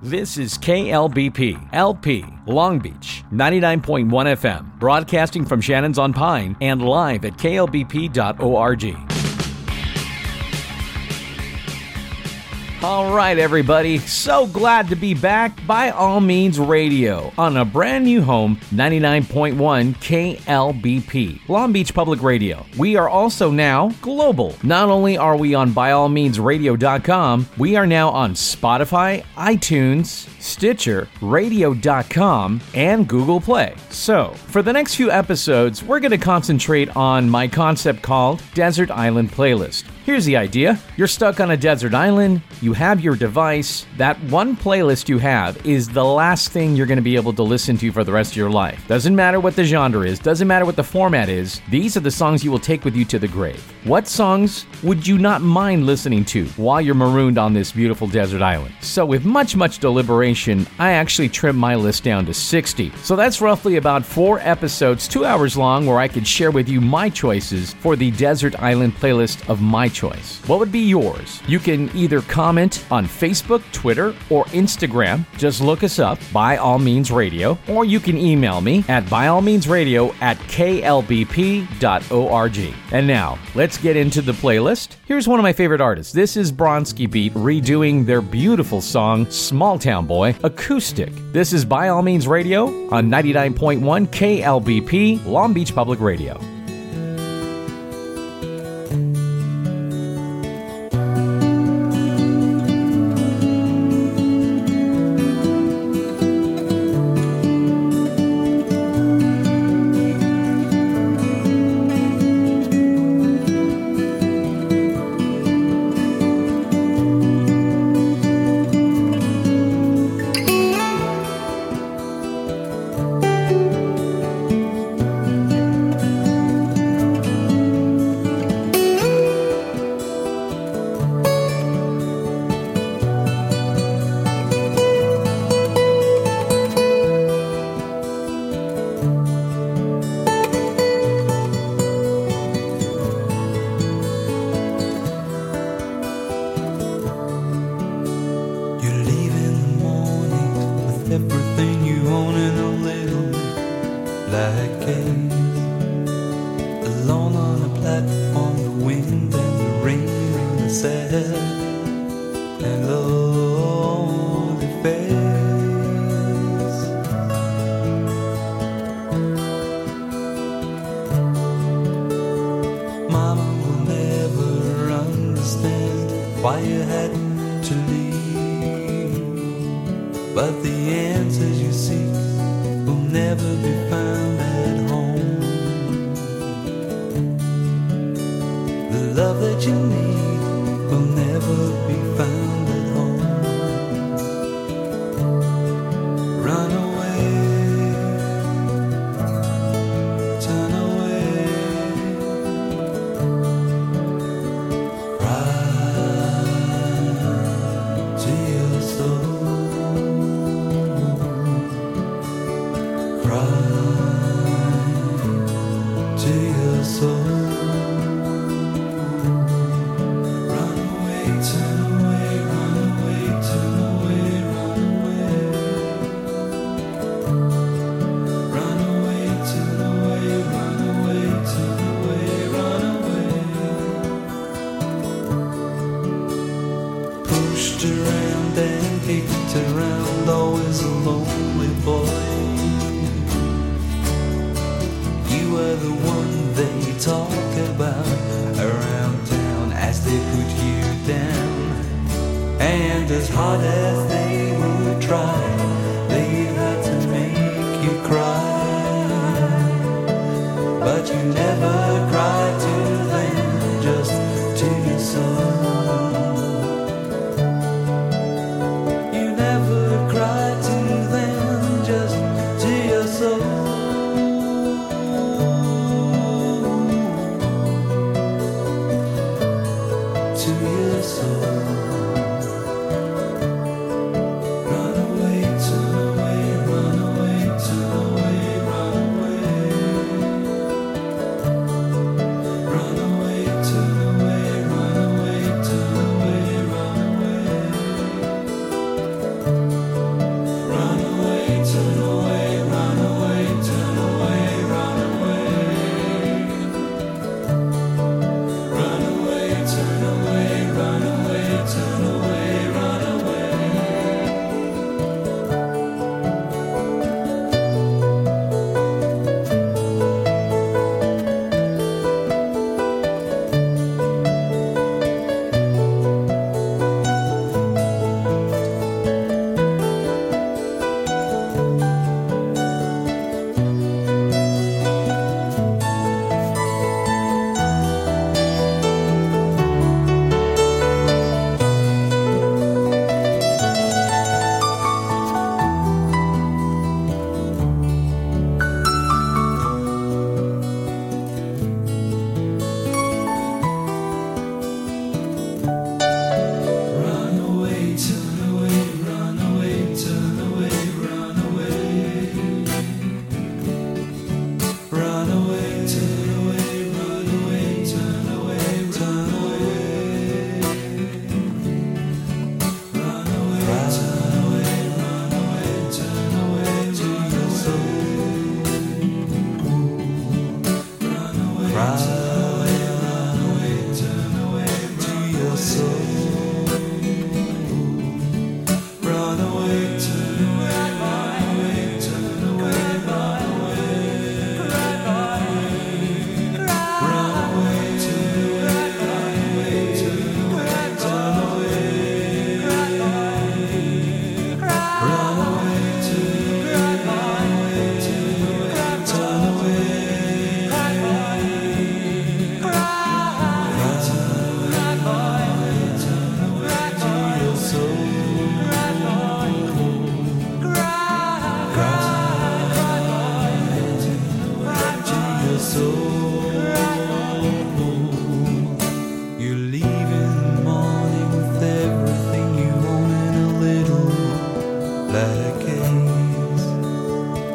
This is KLBP, LP, Long Beach, 99.1 FM, broadcasting from Shannon's on Pine and live at klbp.org. All right, everybody. So glad to be back by All Means Radio on a brand new home, 99.1 KLBP, Long Beach Public Radio. We are also now global. Not only are we on byallmeansradio.com, we are now on Spotify, iTunes, Stitcher, Radio.com, and Google Play. So, for the next few episodes, we're going to concentrate on my concept called Desert Island Playlist. Here's the idea you're stuck on a desert island, you have your device, that one playlist you have is the last thing you're going to be able to listen to for the rest of your life. Doesn't matter what the genre is, doesn't matter what the format is, these are the songs you will take with you to the grave. What songs would you not mind listening to while you're marooned on this beautiful desert island? So, with much, much deliberation, I actually trimmed my list down to 60. So, that's roughly about four episodes, two hours long, where I could share with you my choices for the desert island playlist of my choice. What would be yours? You can either comment on Facebook, Twitter, or Instagram. Just look us up, By All Means Radio, or you can email me at byallmeansradio at klbp.org. And now, let's get into the playlist. Here's one of my favorite artists. This is Bronski Beat redoing their beautiful song, Small Town Boy, acoustic. This is By All Means Radio on 99.1 KLBP, Long Beach Public Radio.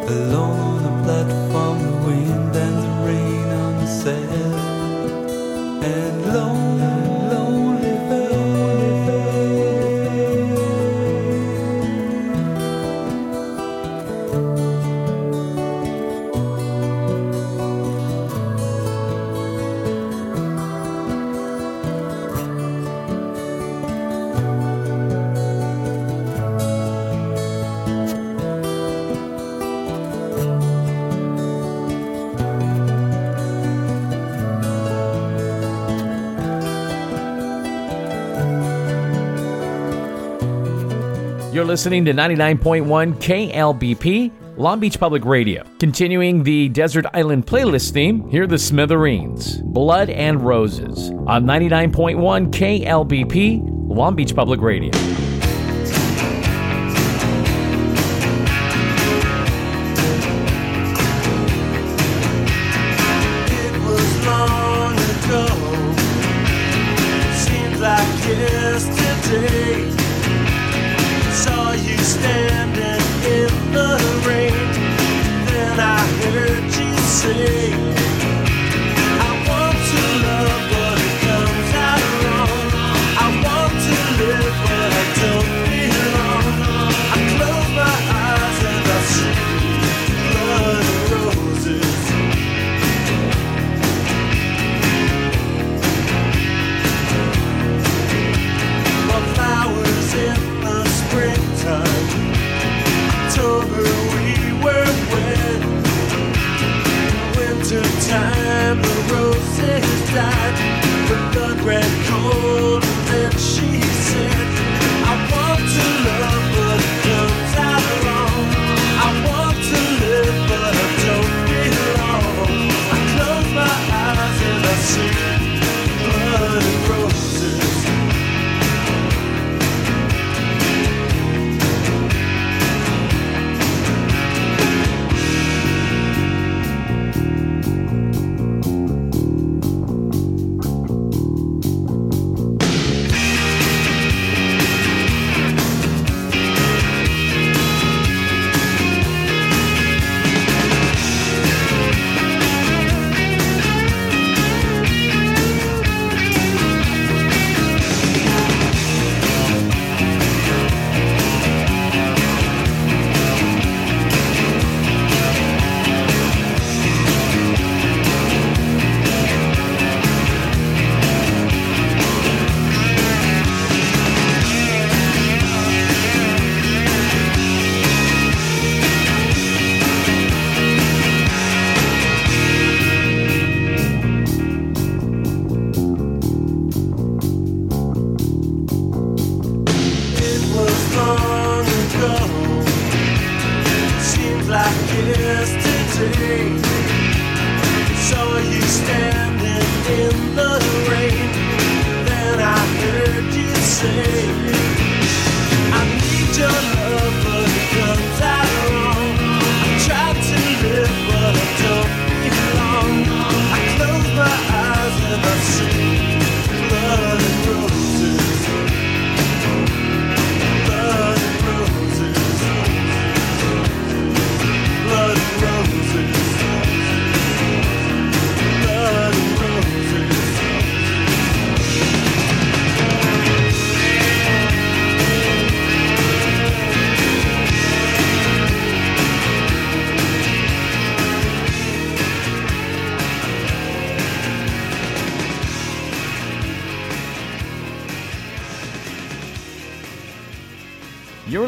Alone on the platform, the wind and the rain on the sand, and lonely. Listening to 99.1 KLBP, Long Beach Public Radio. Continuing the Desert Island playlist theme, here are the Smithereens, Blood and Roses, on 99.1 KLBP, Long Beach Public Radio.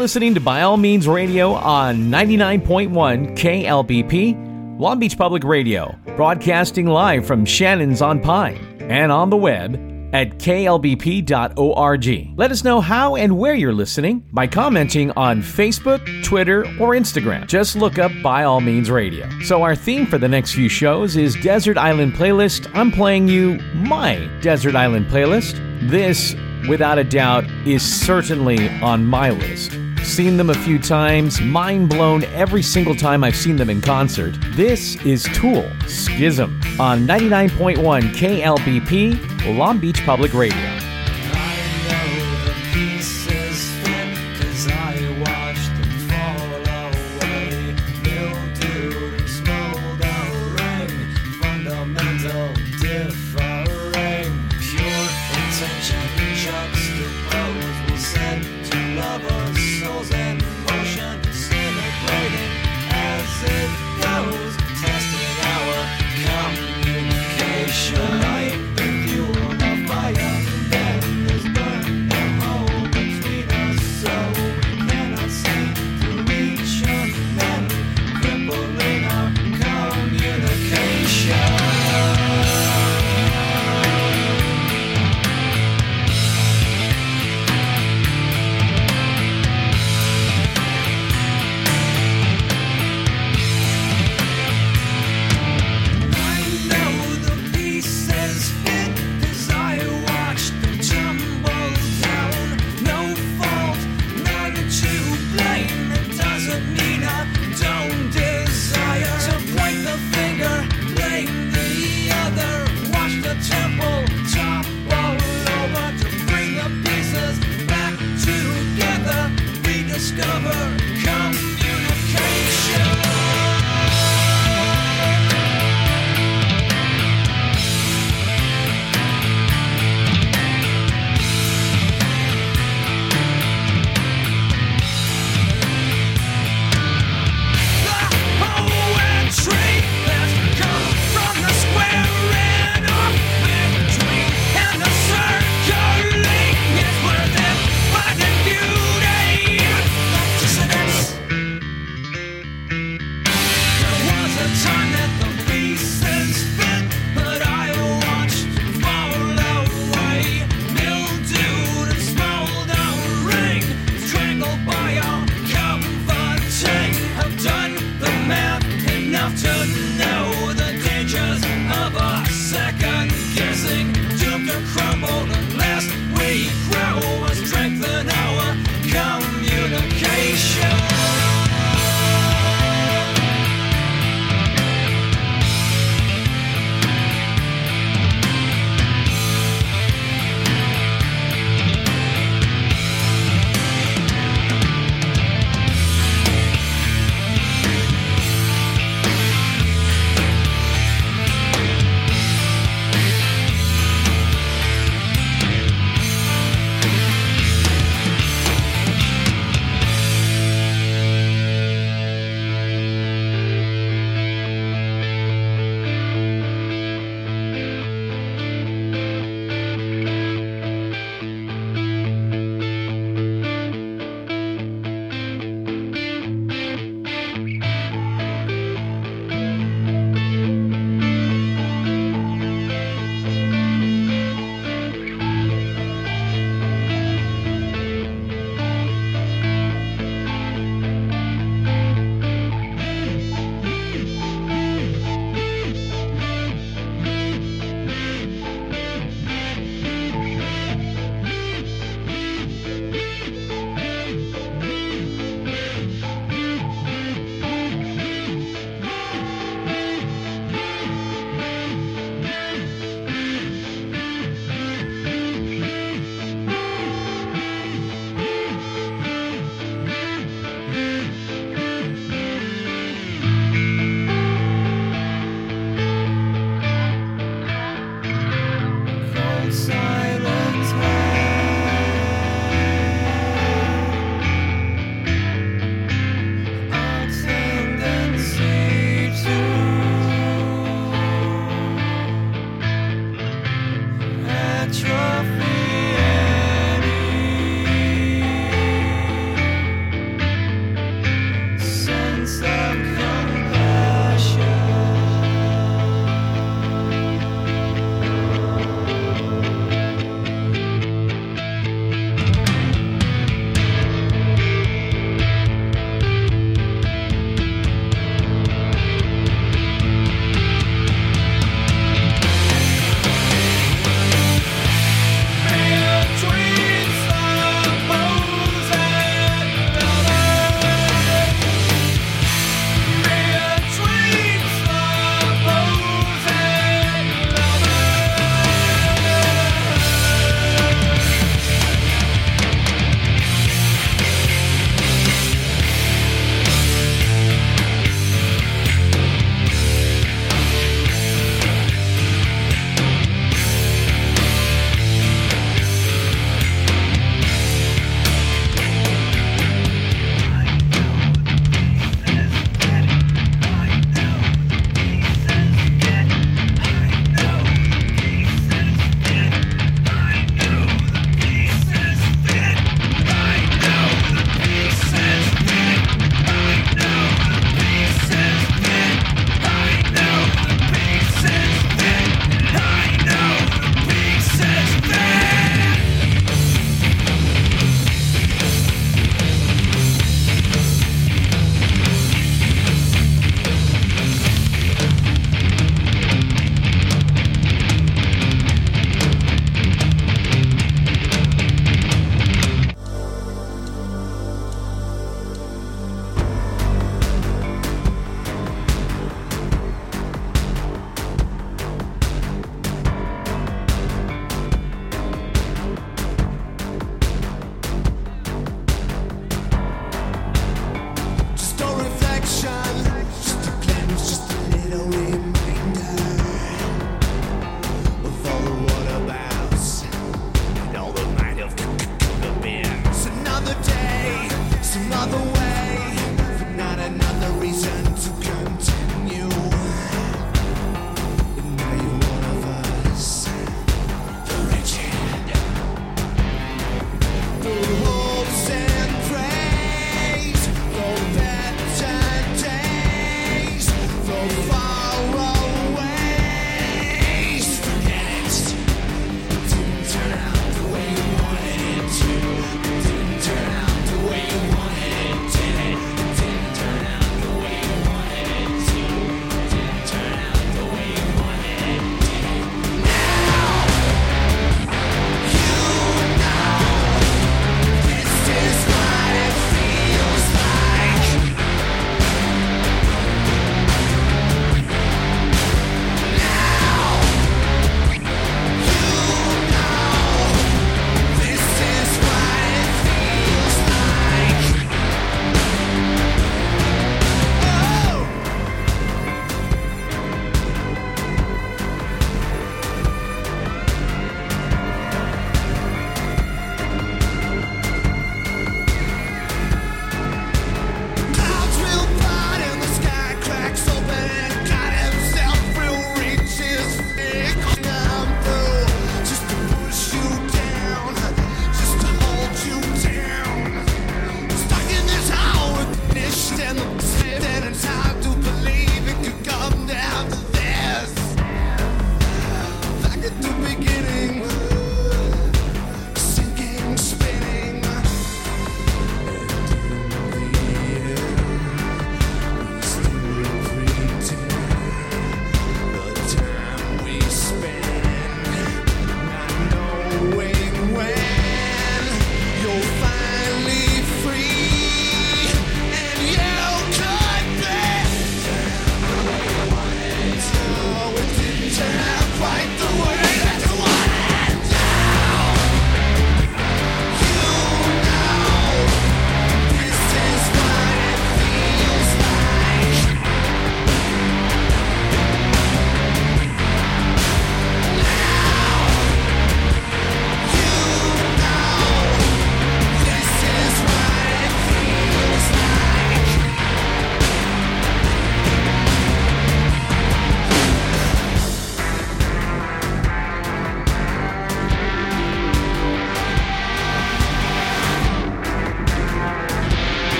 Listening to By All Means Radio on 99.1 KLBP, Long Beach Public Radio, broadcasting live from Shannon's on Pine and on the web at klbp.org. Let us know how and where you're listening by commenting on Facebook, Twitter, or Instagram. Just look up By All Means Radio. So, our theme for the next few shows is Desert Island Playlist. I'm playing you my Desert Island playlist. This, without a doubt, is certainly on my list seen them a few times, mind blown every single time I've seen them in concert. This is Tool Schism on 99.1 KLBP, Long Beach Public Radio.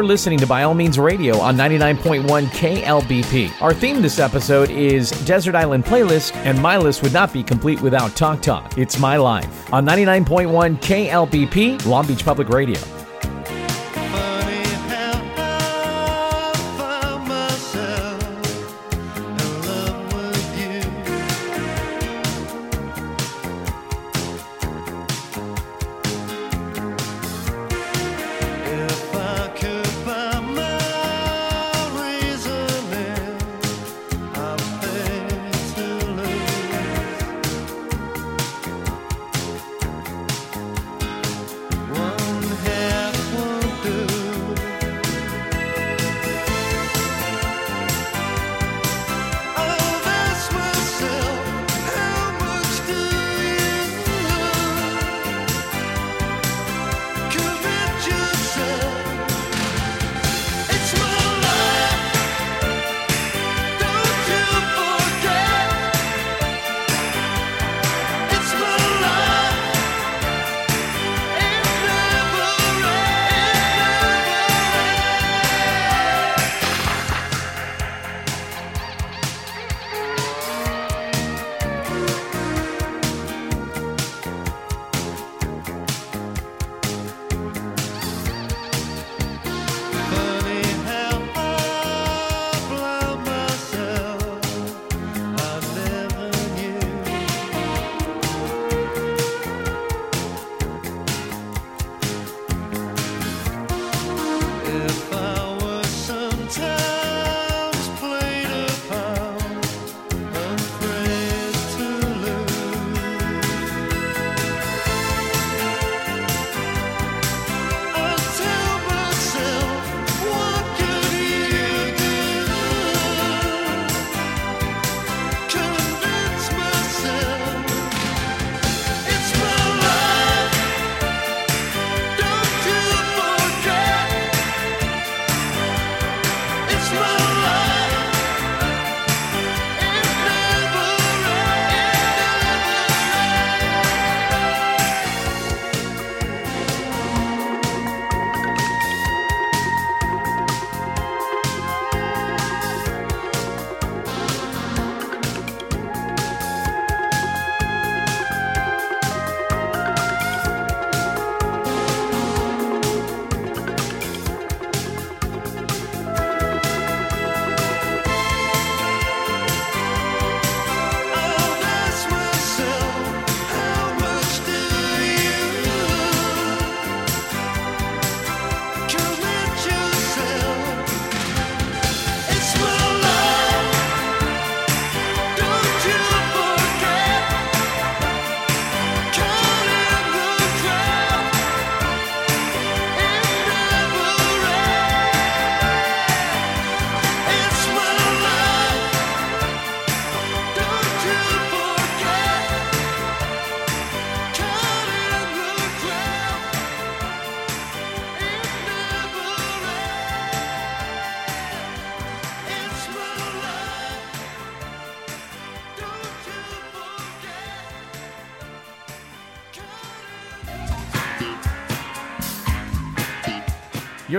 You're listening to By All Means Radio on 99.1 KLBP. Our theme this episode is Desert Island Playlist, and my list would not be complete without Talk Talk. It's my life on 99.1 KLBP, Long Beach Public Radio.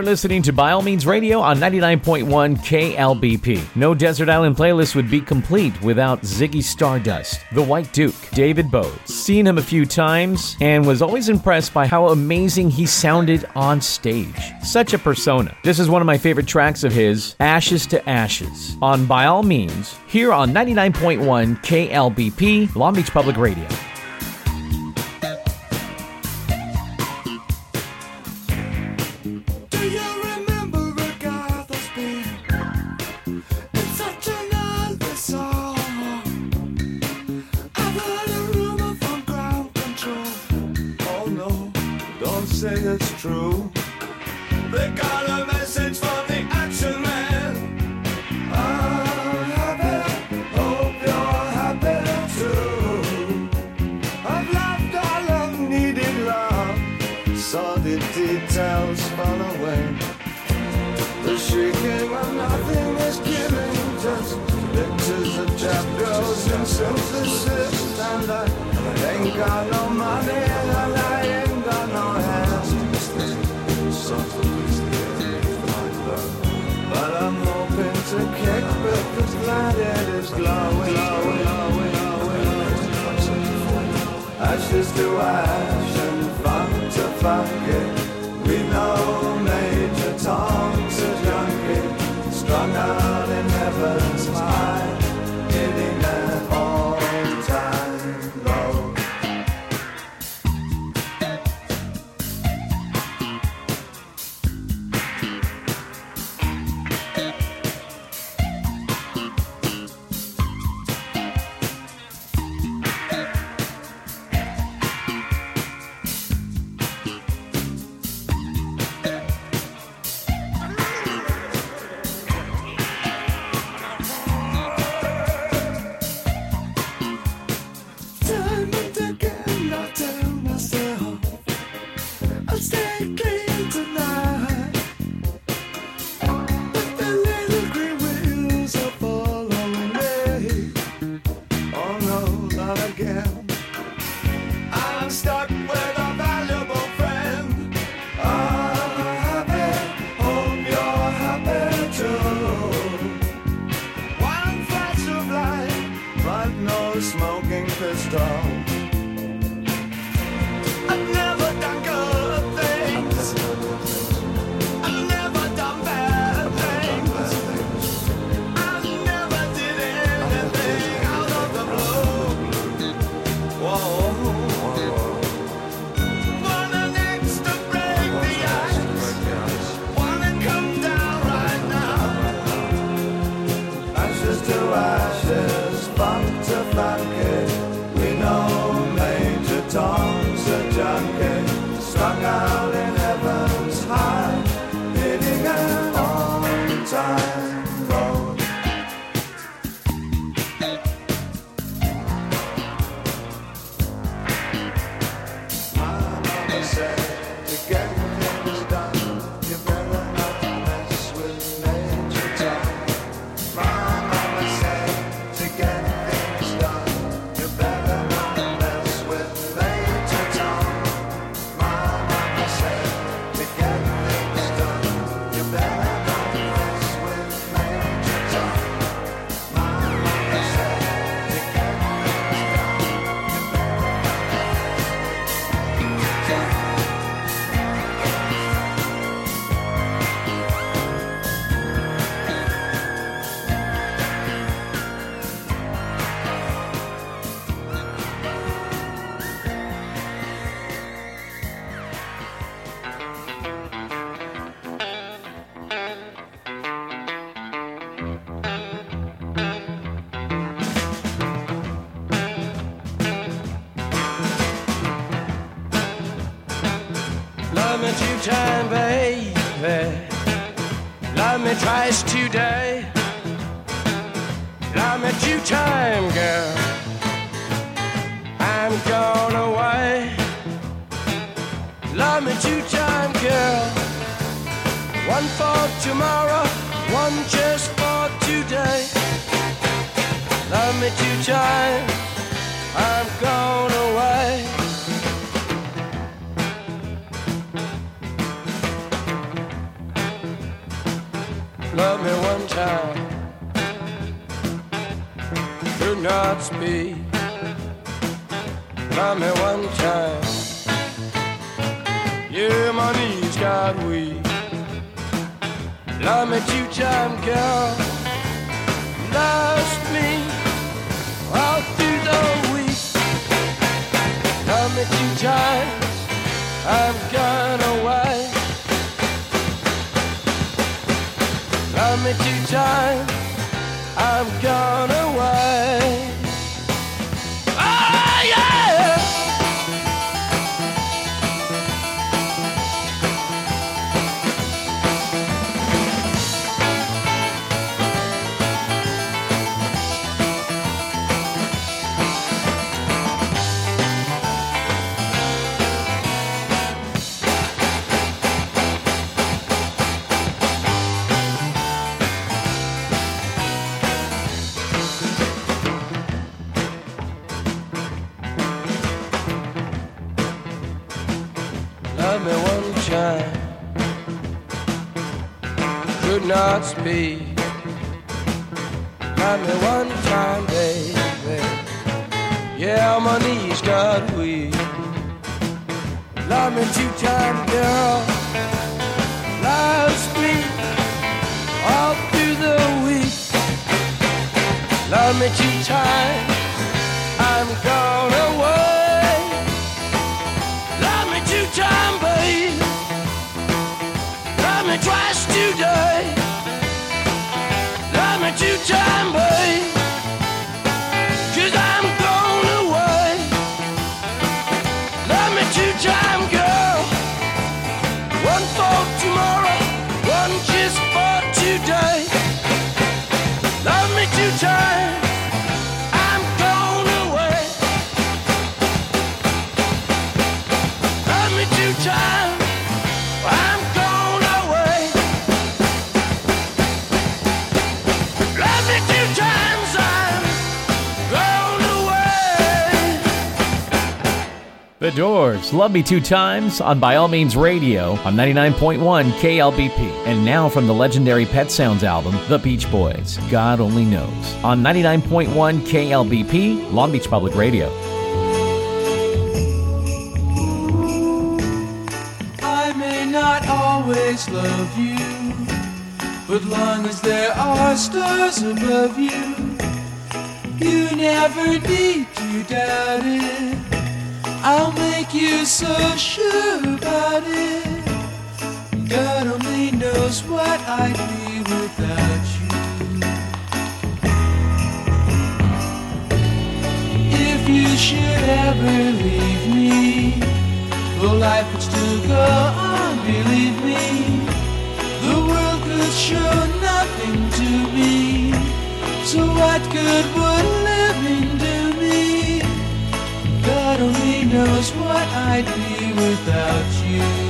You're listening to By All Means Radio on 99.1 KLBP. No Desert Island playlist would be complete without Ziggy Stardust, the White Duke, David Bowie. Seen him a few times and was always impressed by how amazing he sounded on stage. Such a persona. This is one of my favorite tracks of his, Ashes to Ashes, on By All Means, here on 99.1 KLBP, Long Beach Public Radio. Love me two times, I'm gone Love Me Two Times on By All Means Radio on 99.1 KLBP. And now from the legendary Pet Sounds album, The Beach Boys, God Only Knows, on 99.1 KLBP, Long Beach Public Radio. I may not always love you, but long as there are stars above you, you never need to doubt it like you so sure about it. God only knows what I'd be without you. If you should ever leave me, well, life would still go without you.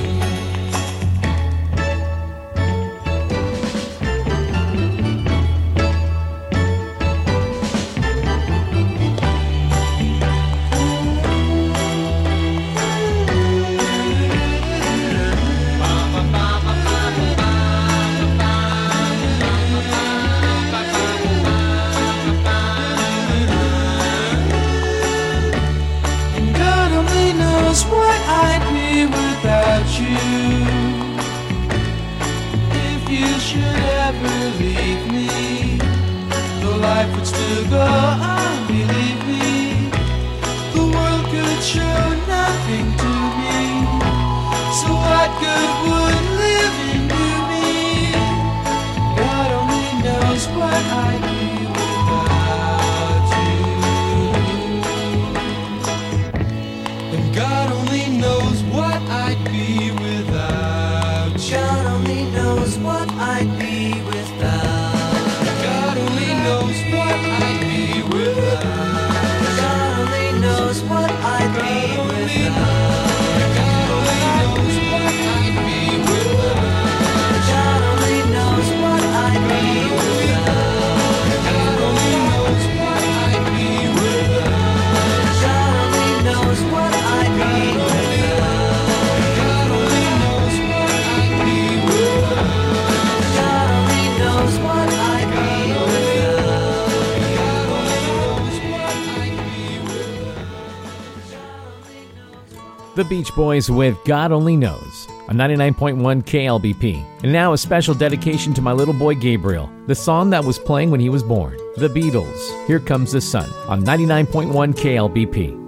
The Beach Boys with God Only Knows on 99.1 KLBP. And now a special dedication to my little boy Gabriel, the song that was playing when he was born. The Beatles, Here Comes the Sun on 99.1 KLBP.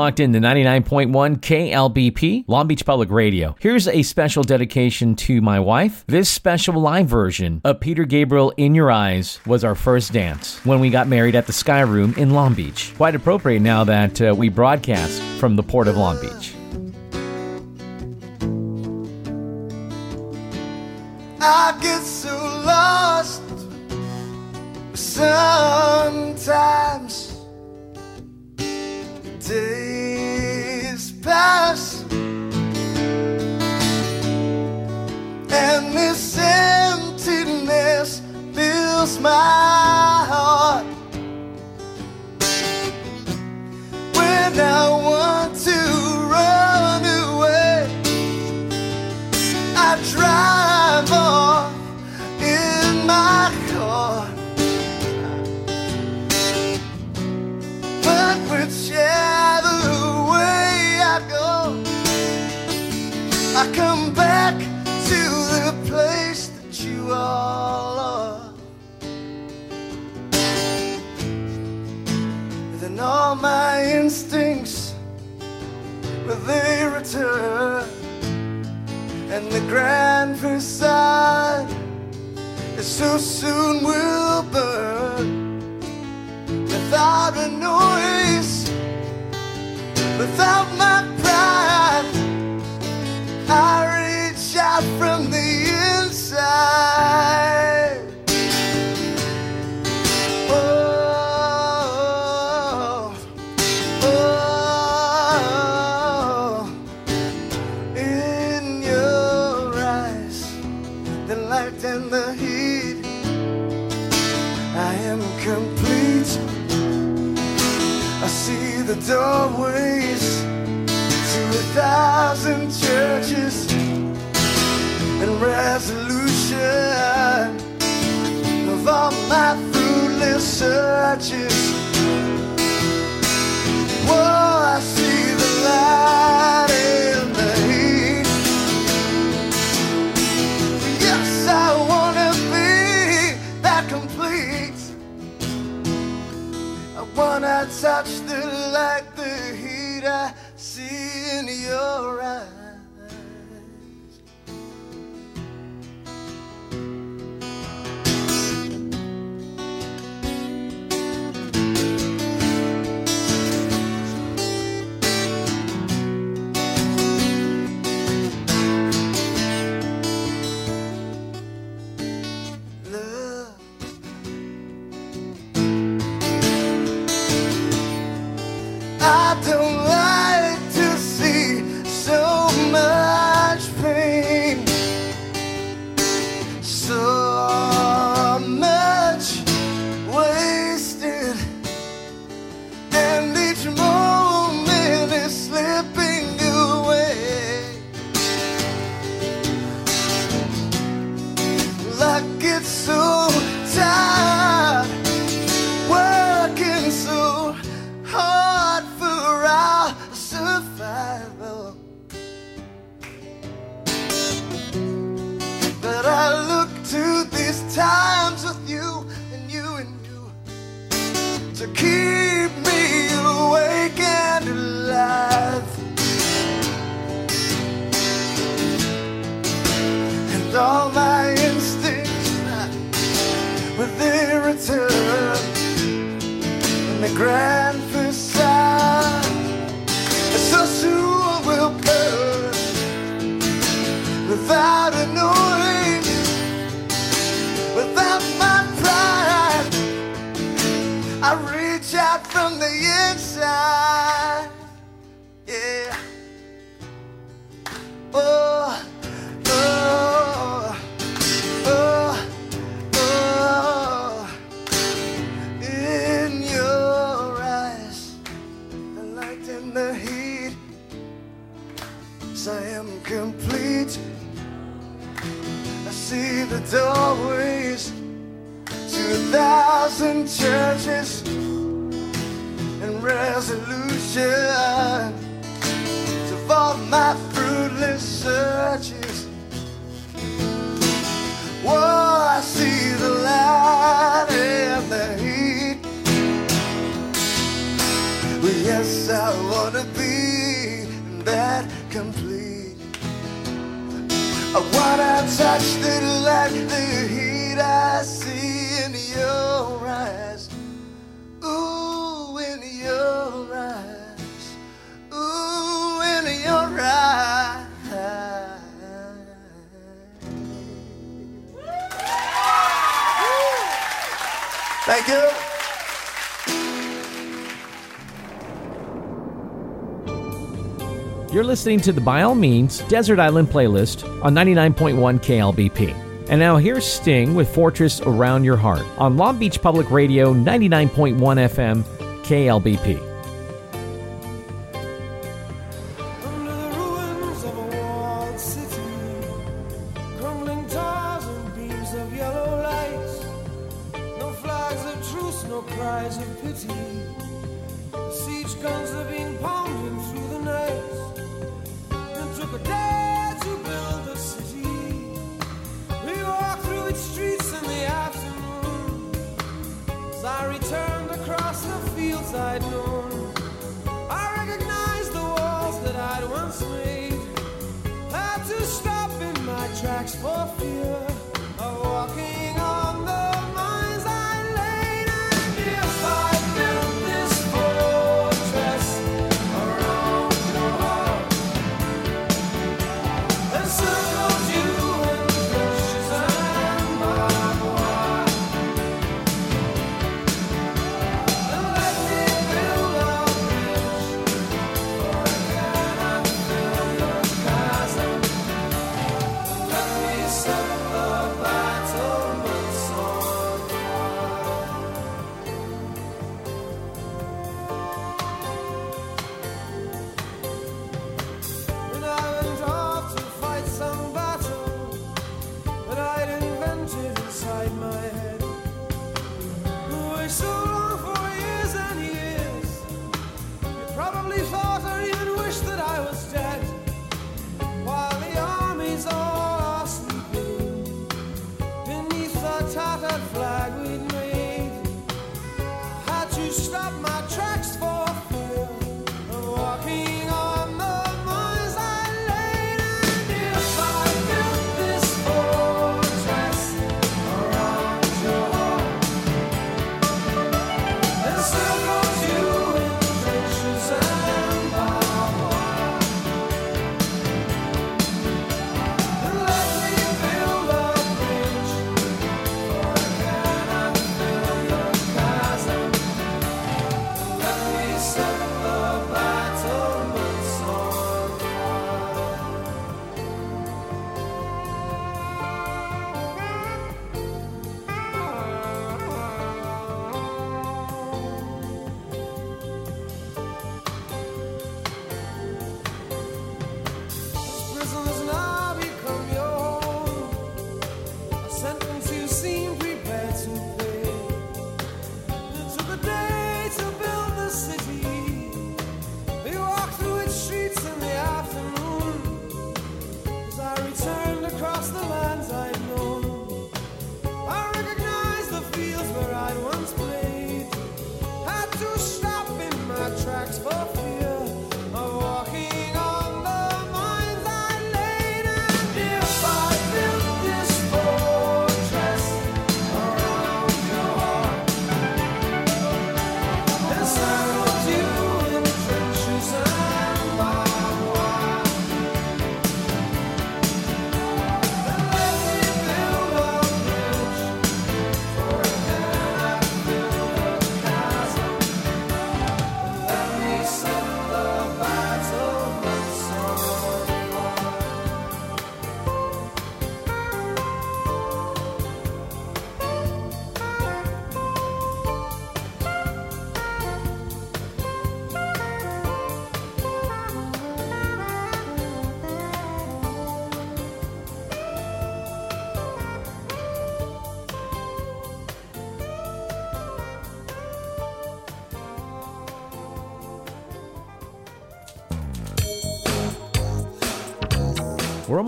Locked in to 99.1 KLBP, Long Beach Public Radio. Here's a special dedication to my wife. This special live version of Peter Gabriel In Your Eyes was our first dance when we got married at the Sky Room in Long Beach. Quite appropriate now that uh, we broadcast from the port of Long Beach. I get so lost sometimes. Days pass, and this emptiness fills my heart. When I want to run away. I drive off in my Whichever way I go, I come back to the place that you all are. Then all my instincts, will they return? and the grand facade is so soon will burn without a noise, without my pride. I reach out from the inside. Oh, oh, in your eyes, the light and the heat. I am complete. I see the a thousand churches and resolution of all my fruitless searches. Whoa, I see the light in the heat. Yes, I wanna be that complete. I wanna touch the light, the heat I your eyes. listening to the By All Means Desert Island playlist on 99.1 KLBP. And now here's Sting with Fortress Around Your Heart on Long Beach Public Radio 99.1 FM KLBP.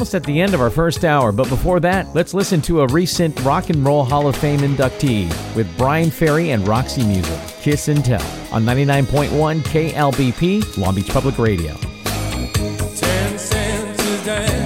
almost at the end of our first hour, but before that, let's listen to a recent Rock and Roll Hall of Fame inductee with Bryan Ferry and Roxy Music, Kiss and Tell, on 99.1 KLBP, Long Beach Public Radio. Ten cents a day.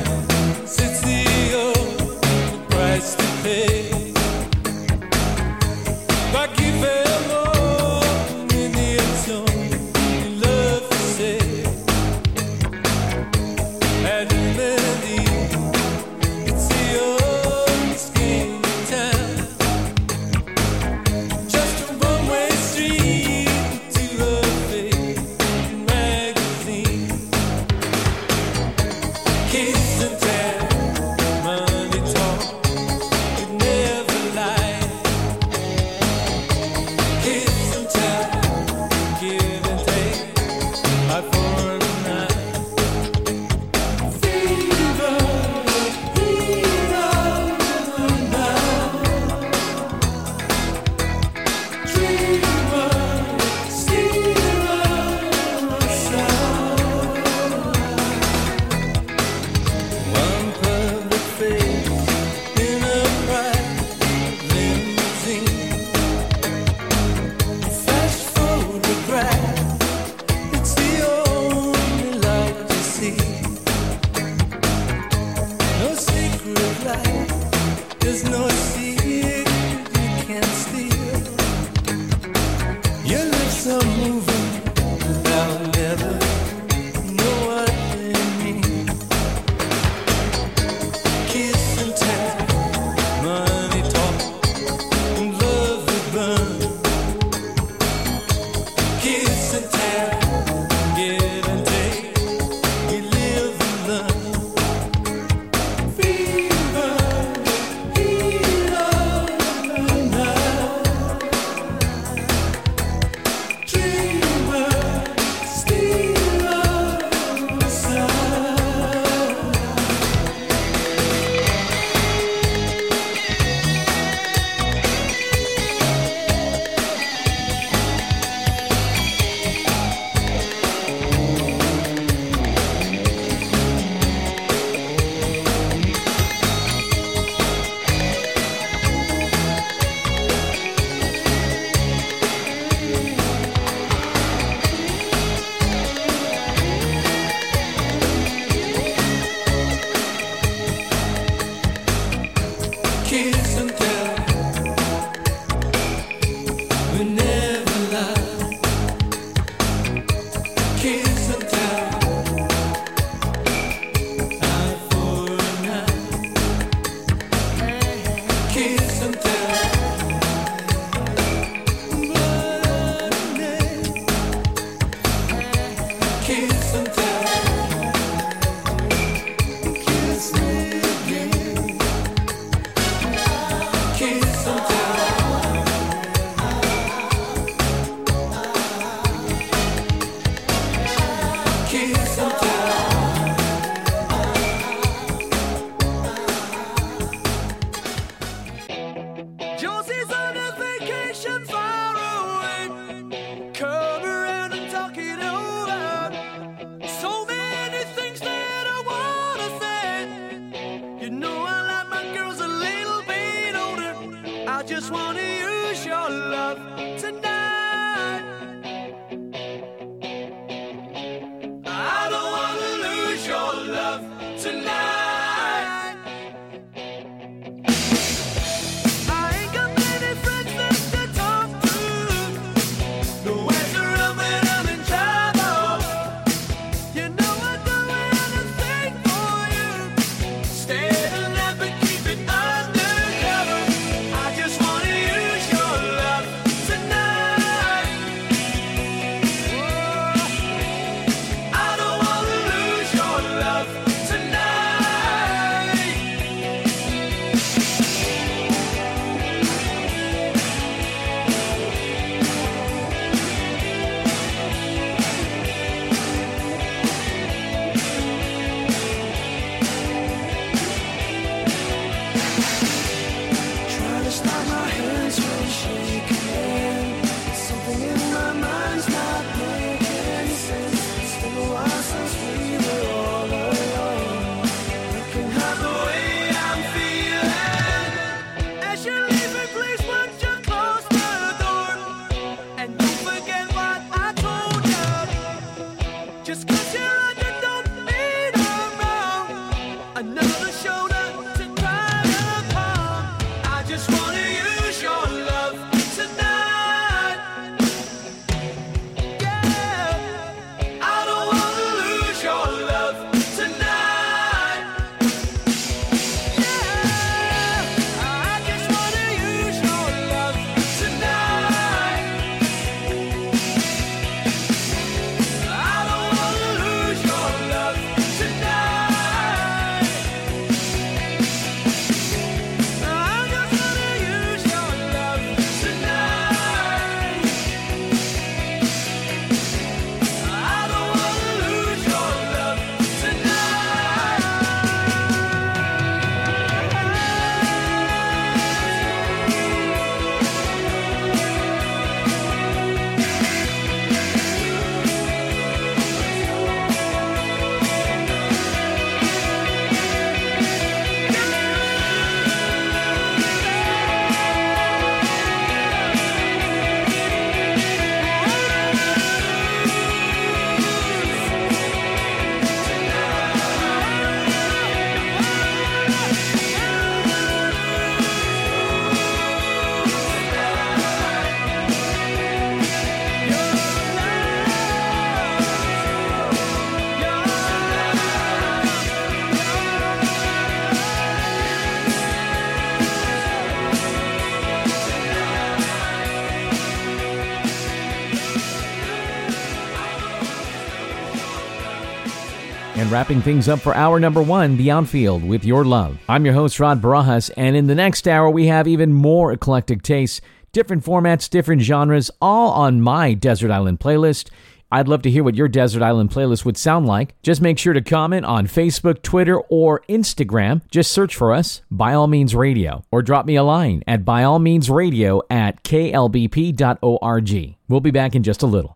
Wrapping things up for hour number one, The Outfield with Your Love. I'm your host, Rod Barajas, and in the next hour, we have even more eclectic tastes, different formats, different genres, all on my Desert Island playlist. I'd love to hear what your Desert Island playlist would sound like. Just make sure to comment on Facebook, Twitter, or Instagram. Just search for us, By All Means Radio, or drop me a line at byallmeansradio at klbp.org. We'll be back in just a little.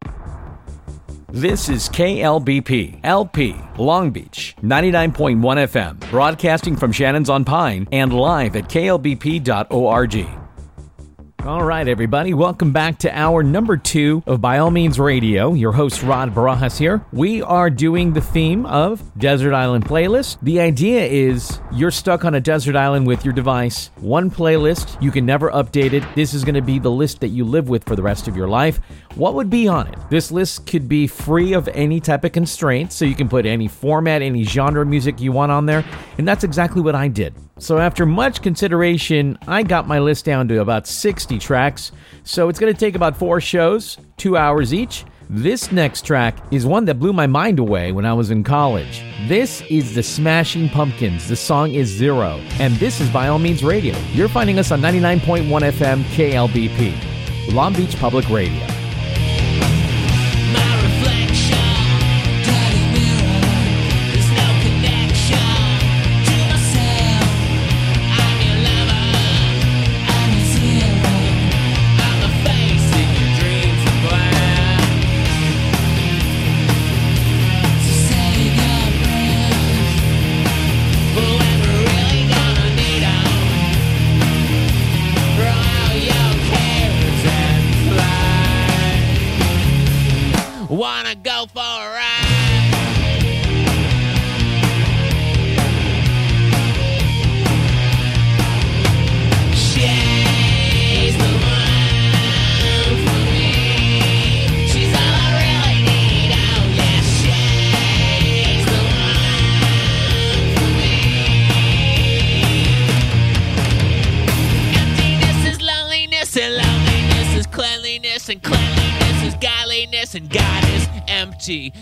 This is KLBP, LP, Long Beach, 99.1 FM, broadcasting from Shannon's on Pine and live at klbp.org. All right, everybody, welcome back to hour number two of By All Means Radio. Your host, Rod Barajas here. We are doing the theme of Desert Island Playlist. The idea is you're stuck on a desert island with your device, one playlist, you can never update it. This is going to be the list that you live with for the rest of your life. What would be on it? This list could be free of any type of constraints, so you can put any format, any genre music you want on there, and that's exactly what I did. So, after much consideration, I got my list down to about 60 tracks. So, it's to take about four shows, two hours each. This next track is one that blew my mind away when I was in college. This is the Smashing Pumpkins. The song is Zero. And this is By All Means Radio. You're finding us on 99.1 FM KLBP, Long Beach Public Radio.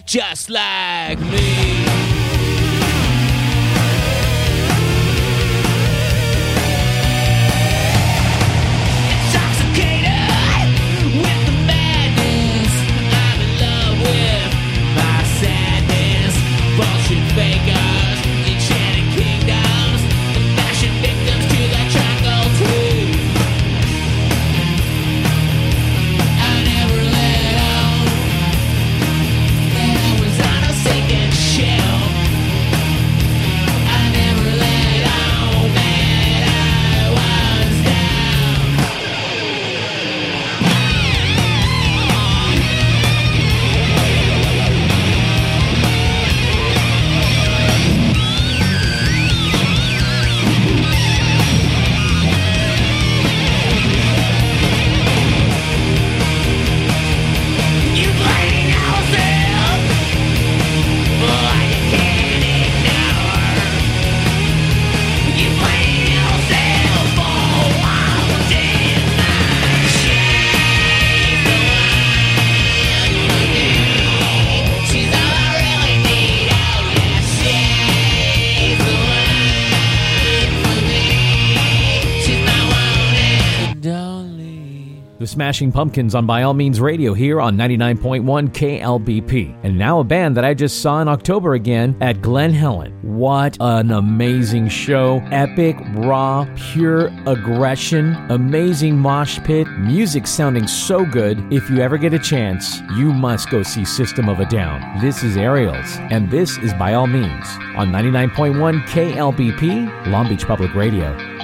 Just like Smashing Pumpkins on By All Means Radio here on 99.1 KLBP. And now a band that I just saw in October again at Glen Helen. What an amazing show. Epic, raw, pure aggression, amazing mosh pit, music sounding so good. If you ever get a chance, you must go see System of a Down. This is Aerials, and this is By All Means on 99.1 KLBP, Long Beach Public Radio.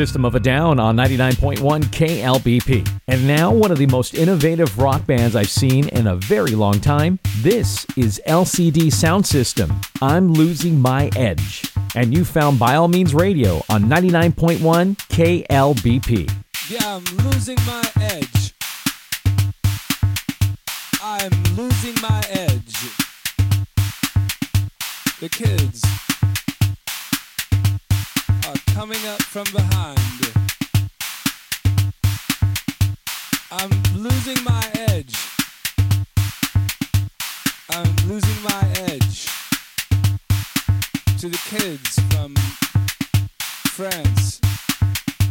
System of a Down on 99.1 KLBP. And now, one of the most innovative rock bands I've seen in a very long time. This is LCD Soundsystem. I'm losing my edge. And you found By All Means Radio on 99.1 KLBP. Yeah, I'm losing my I'm losing my edge to the kids from France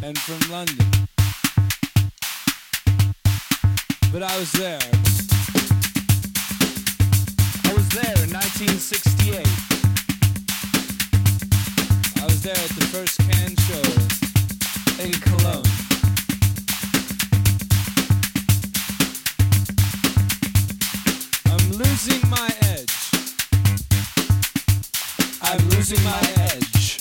and from London. But I was there. I was there in 1968. I was there at the first can show in Cologne. losing my edge. I'm losing my edge.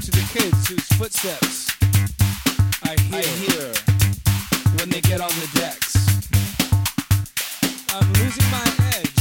To the kids whose footsteps I hear, I hear when they get on the decks. I'm losing my edge.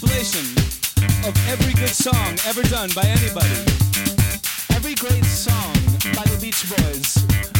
compilation of every good song ever done by anybody. Every great song by the Beach Boys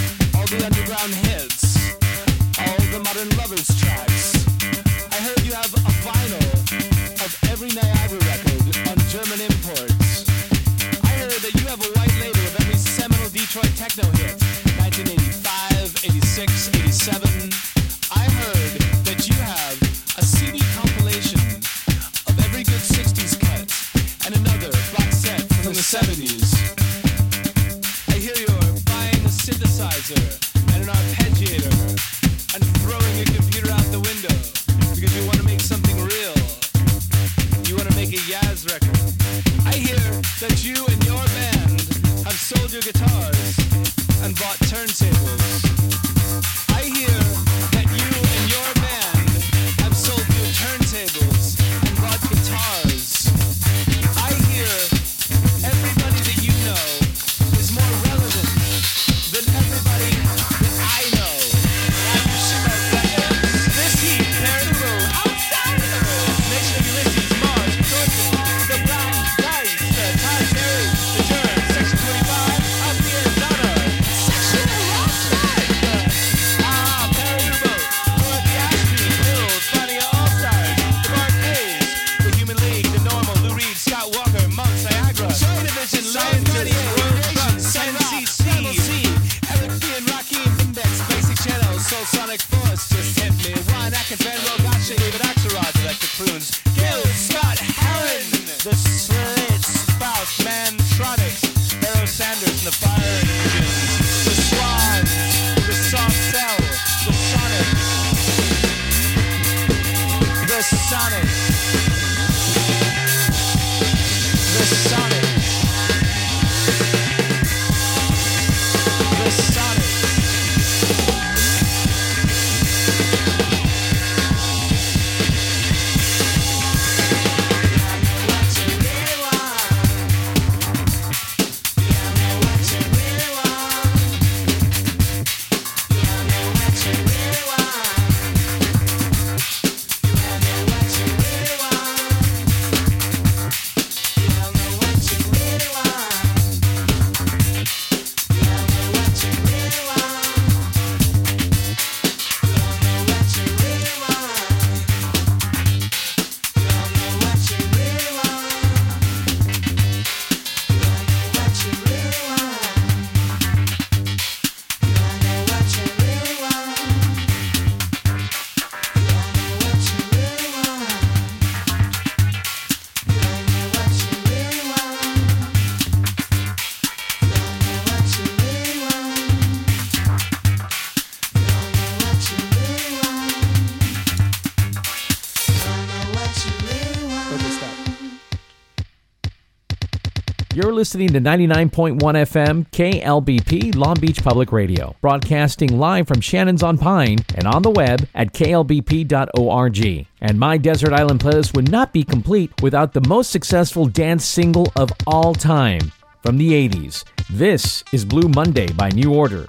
listening to 99.1 FM KLBP Long Beach Public Radio, broadcasting live from Shannon's on Pine and on the web at klbp.org. And My Desert Island playlist would not be complete without the most successful dance single of all time from the 80s. This is Blue Monday by New Order.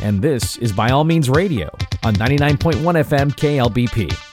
And this is By All Means Radio on 99.1 FM KLBP.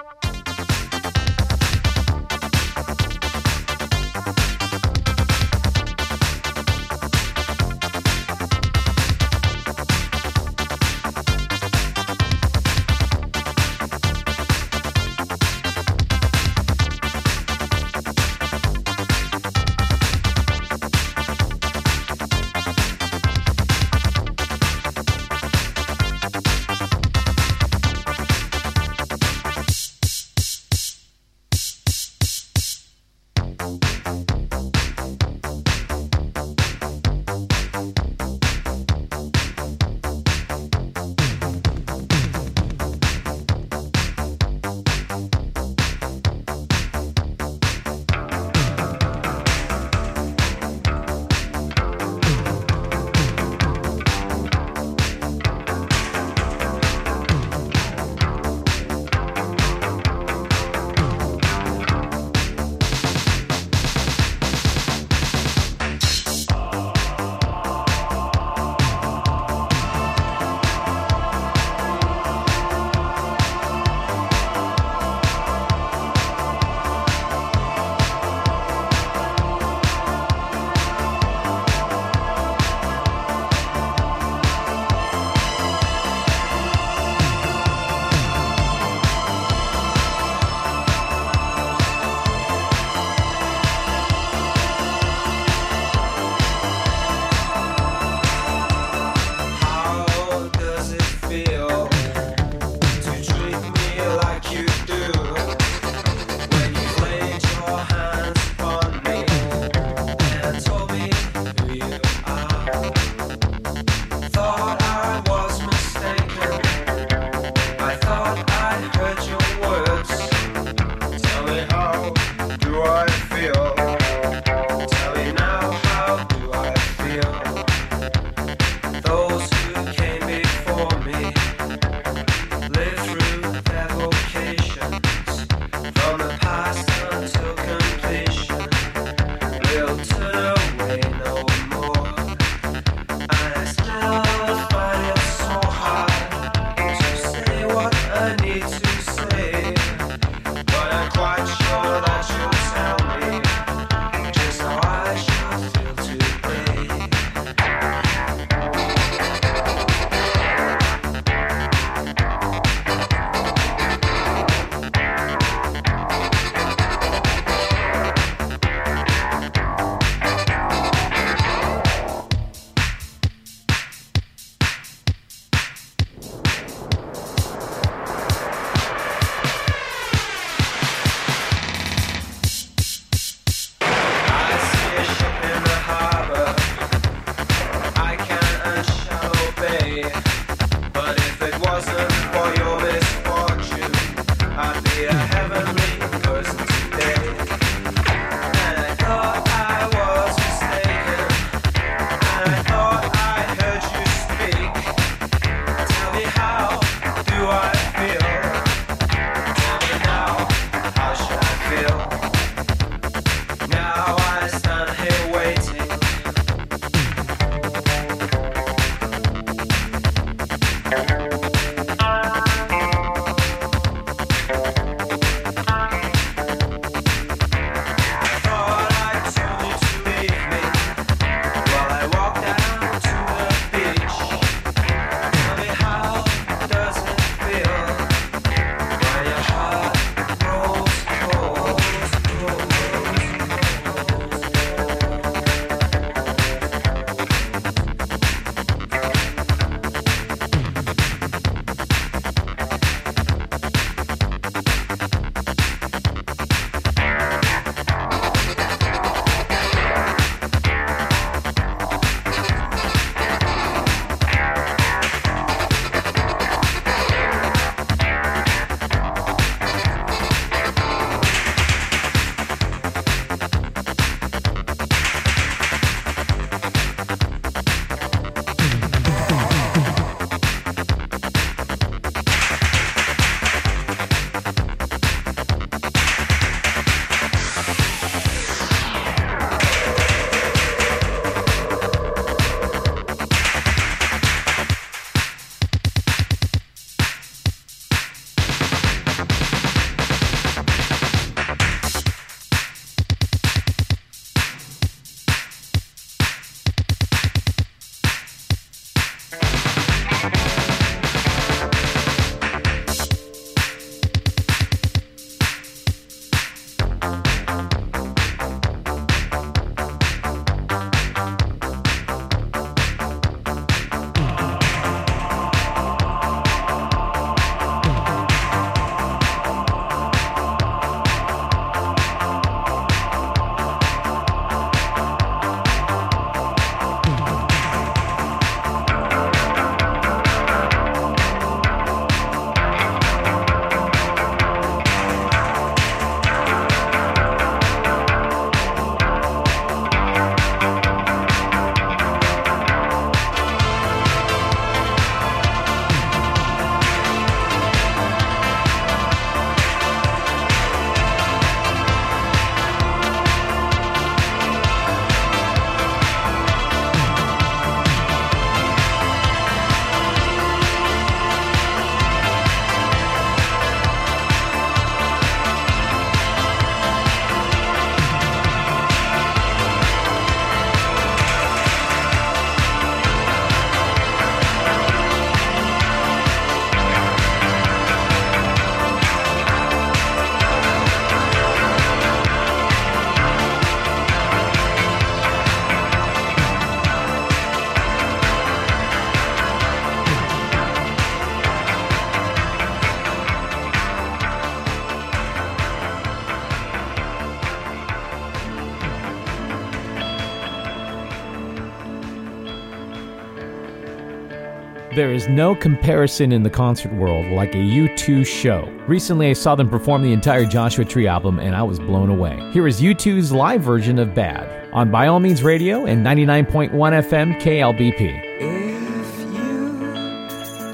There is no comparison in the concert world like a U2 show. Recently, I saw them perform the entire Joshua Tree album and I was blown away. Here is U2's live version of Bad on By All Means Radio and 99.1 FM KLBP. If you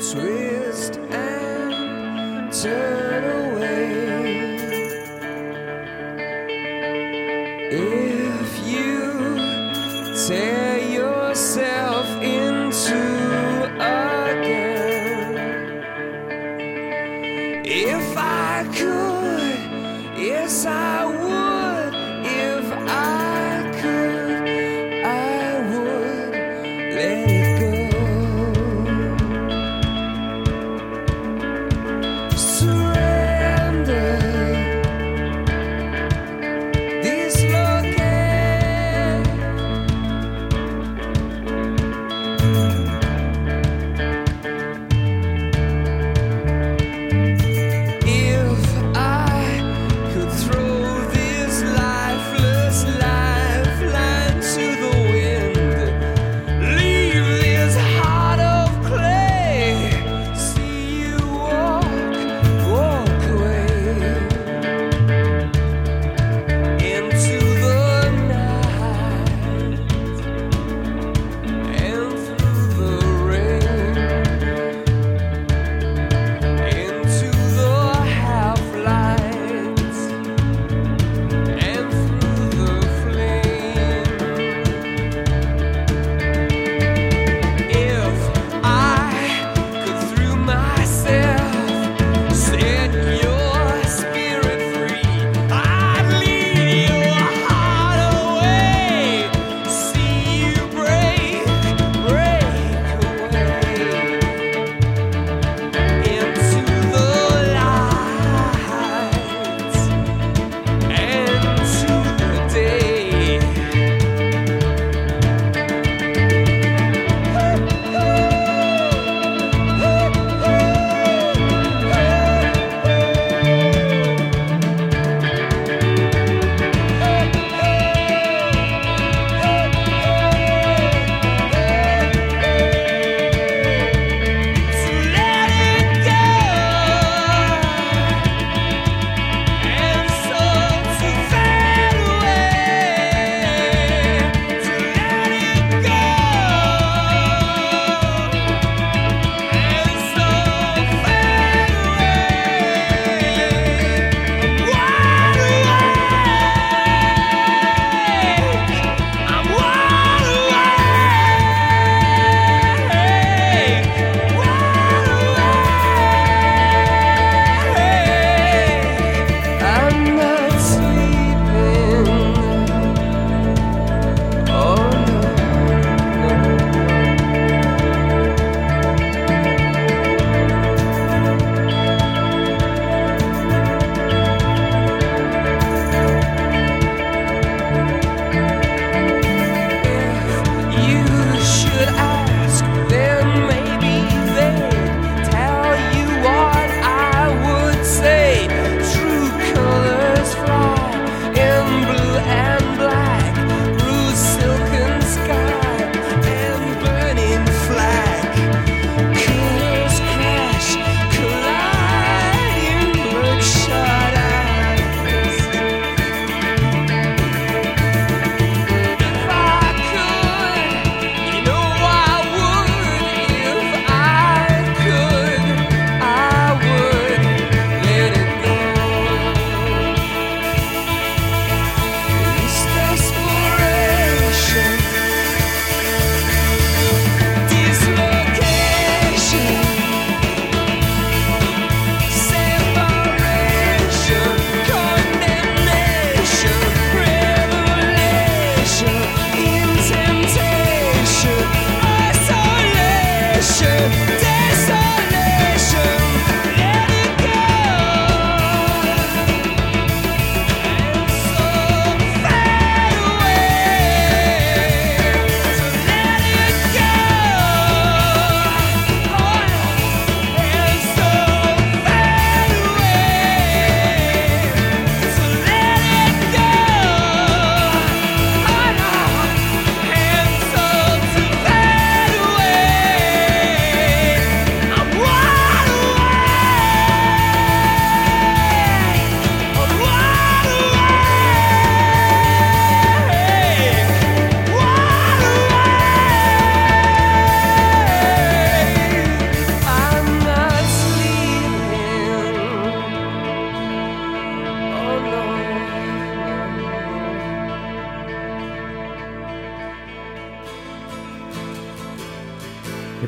twist and turn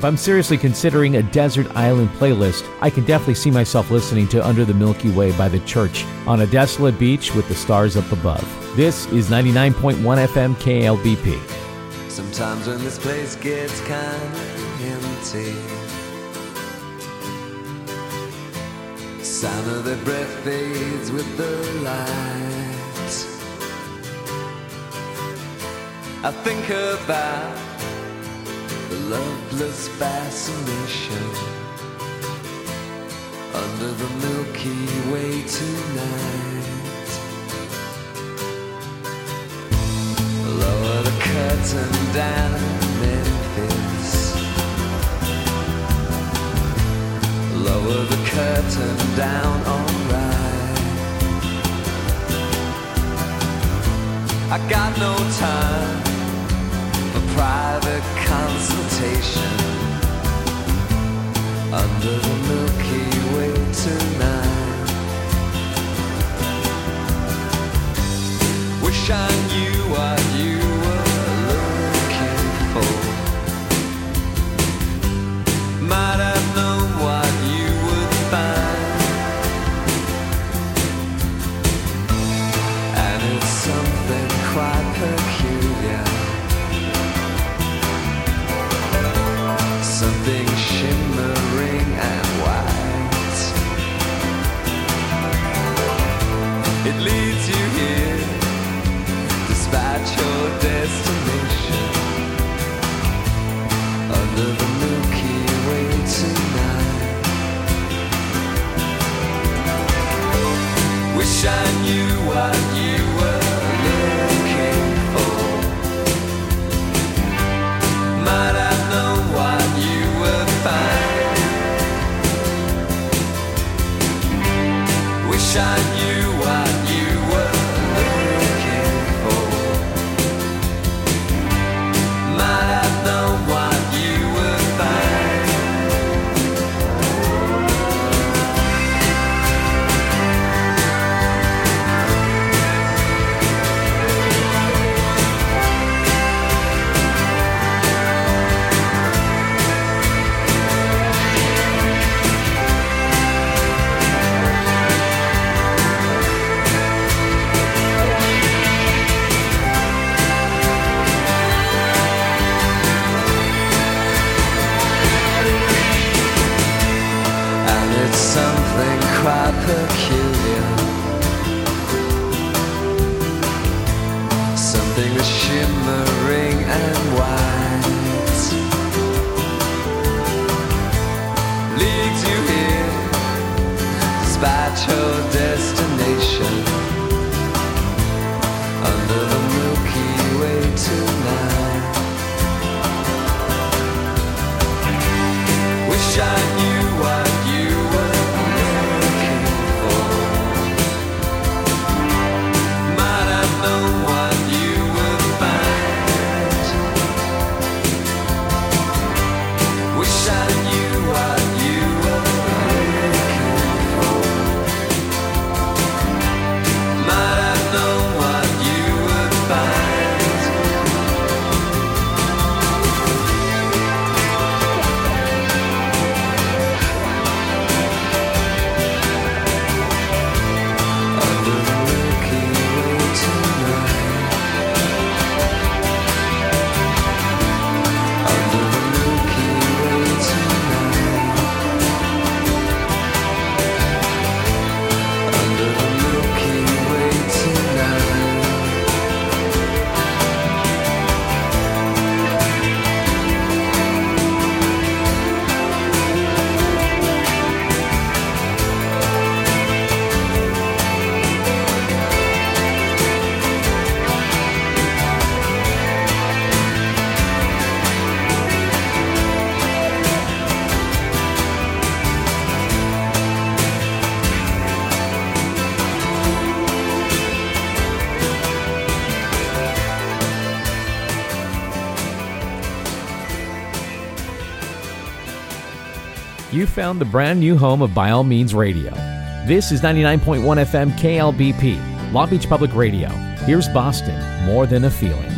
I'm seriously considering a desert island playlist, I can definitely see myself listening to Under the Milky Way by The Church on a desolate beach with the stars up above. This is 99.1 FM KLBP. Sometimes when this place gets kind of empty, sound of their breath fades with the light. I think about loveless fascination under the Milky Way tonight. Lower the curtain down in Memphis. Lower the curtain down, alright. I got no time under the Milky Wish I knew what you found the brand new home of By All Means Radio. This is 99.1 FM KLBP, Long Beach Public Radio. Here's Boston, More Than a Feeling.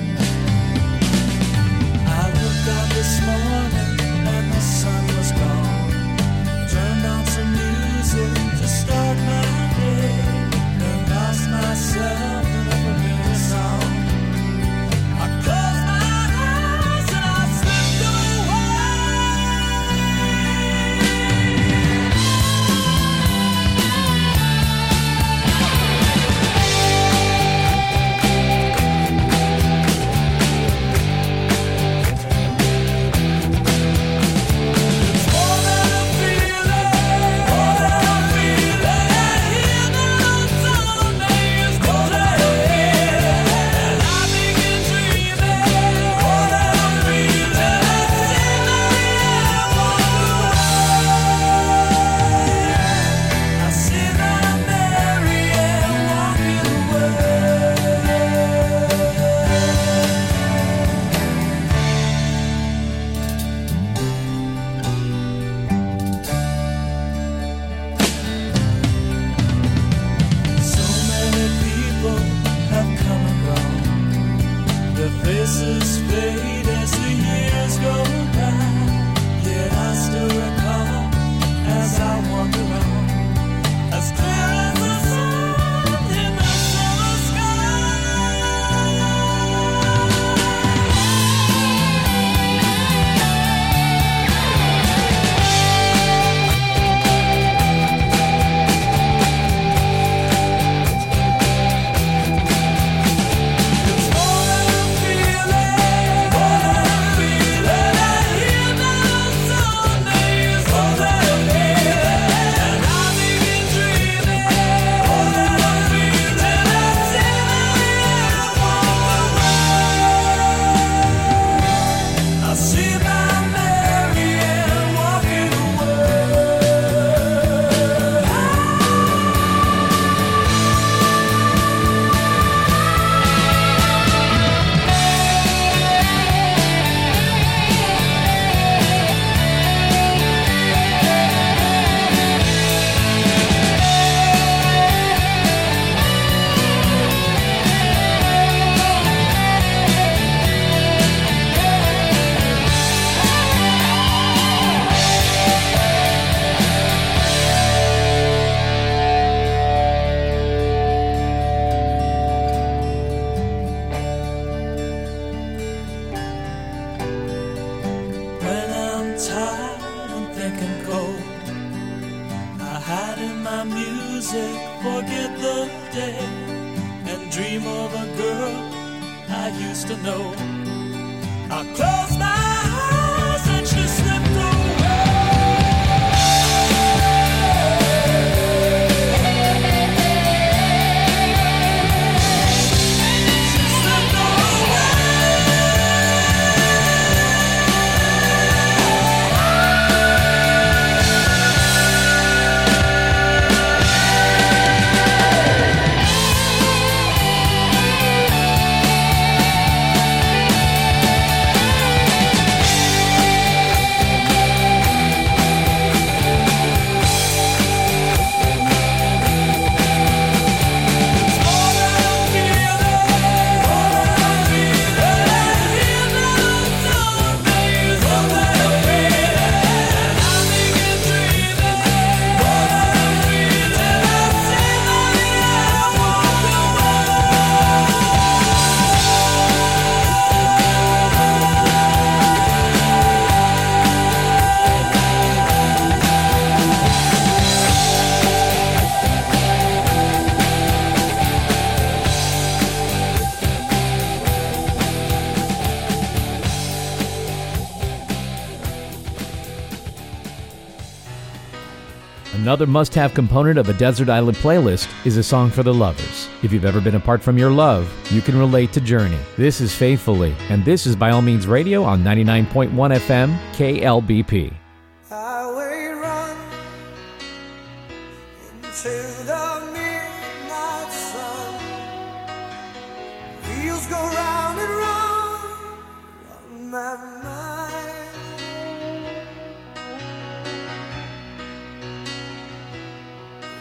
Another must have component of a Desert Island playlist is a song for the lovers. If you've ever been apart from your love, you can relate to Journey. This is Faithfully, and this is By All Means Radio on 99.1 FM KLBP.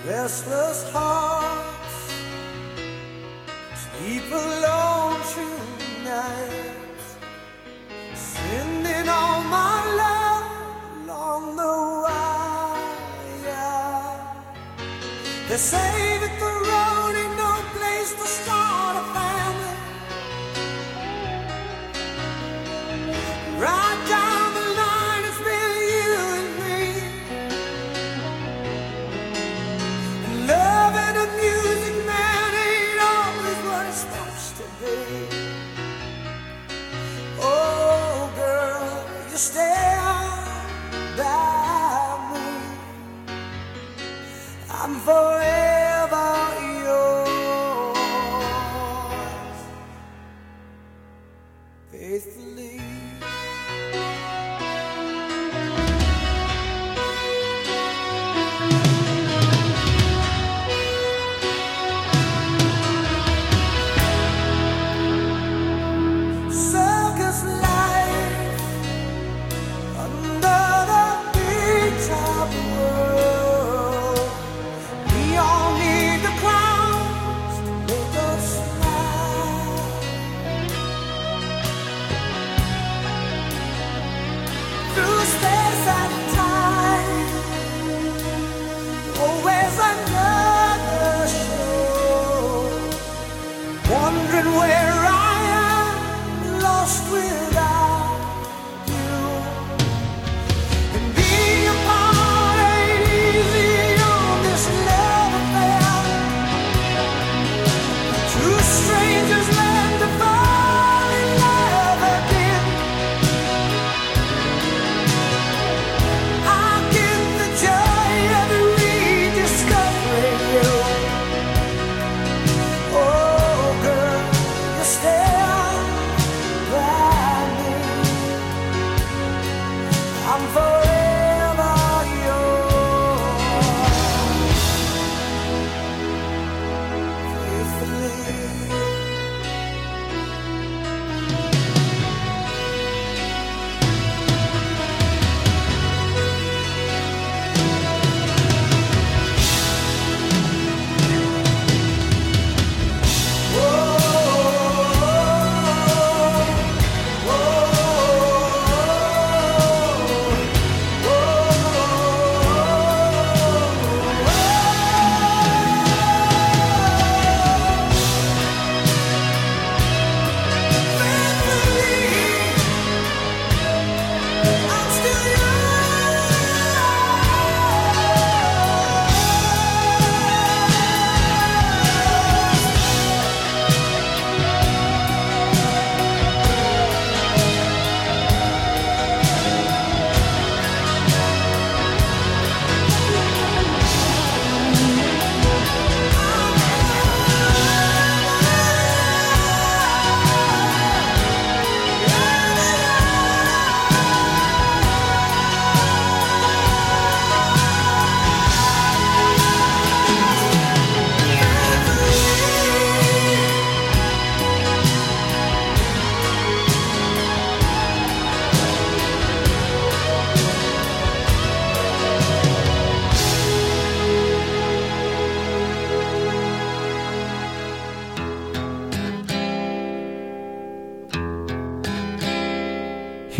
restless hearts sleep alone tonight, sending all my love along the wire. They say that. The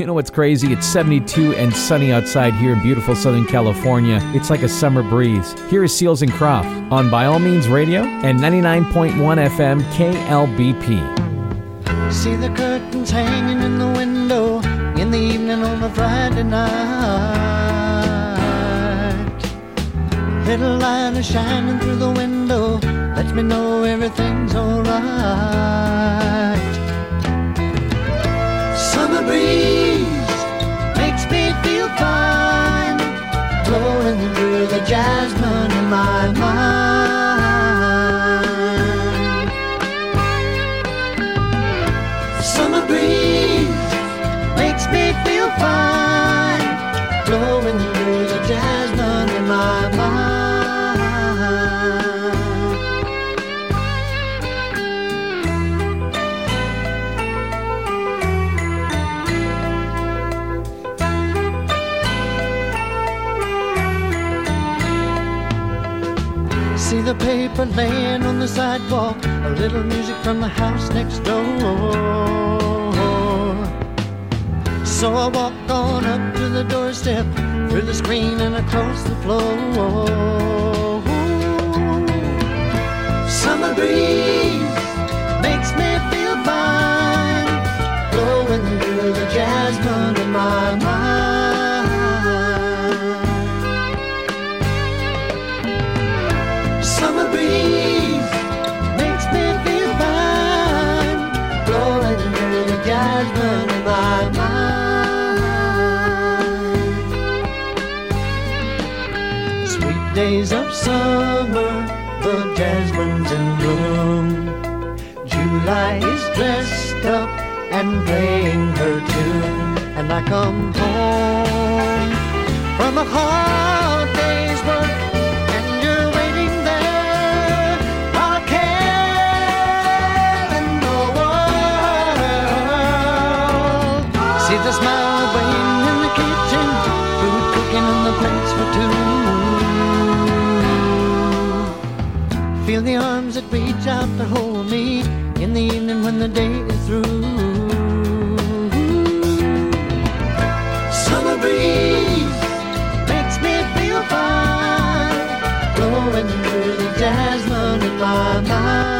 You know what's crazy? It's 72 and sunny outside here in beautiful Southern California. It's like a summer breeze. Here is Seals and Croft on By All Means Radio and 99.1 FM KLBP. See the curtains hanging in the window in the evening on a Friday night. Little light is shining through the window, lets me know everything's alright. Summer breeze through the jasmine in my mind. Paper laying on the sidewalk, a little music from the house next door. So I walk on up to the doorstep, through the screen and across the floor. Summer breeze makes me summer, the jasmine's in bloom. July is dressed up and playing her tune, and I come home from a hard the arms that reach out to hold me in the evening when the day is through. Summer breeze makes me feel fine, blowing through the jasmine in my mind.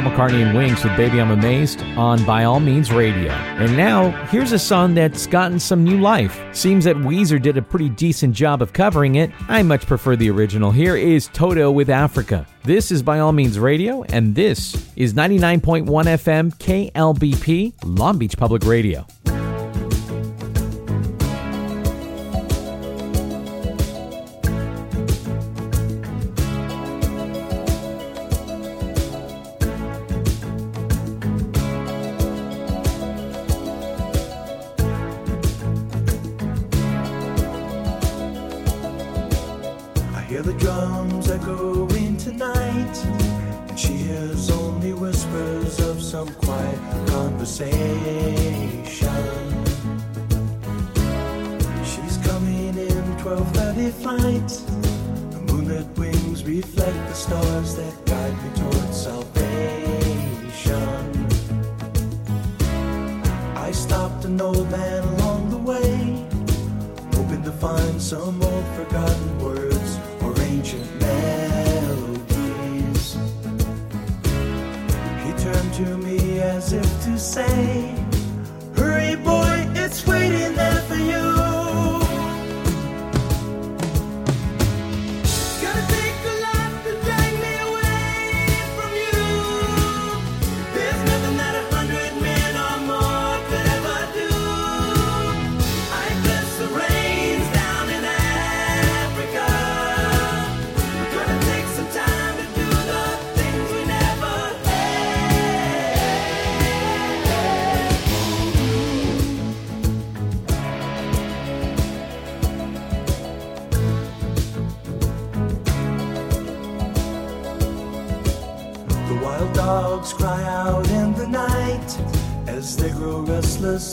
Paul McCartney and Wings with Baby I'm Amazed on By All Means Radio. And now, here's a song that's gotten some new life. Seems that Weezer did a pretty decent job of covering it. I much prefer the original. Here is Toto with Africa. This is By All Means Radio, and this is 99.1 FM KLBP, Long Beach Public Radio.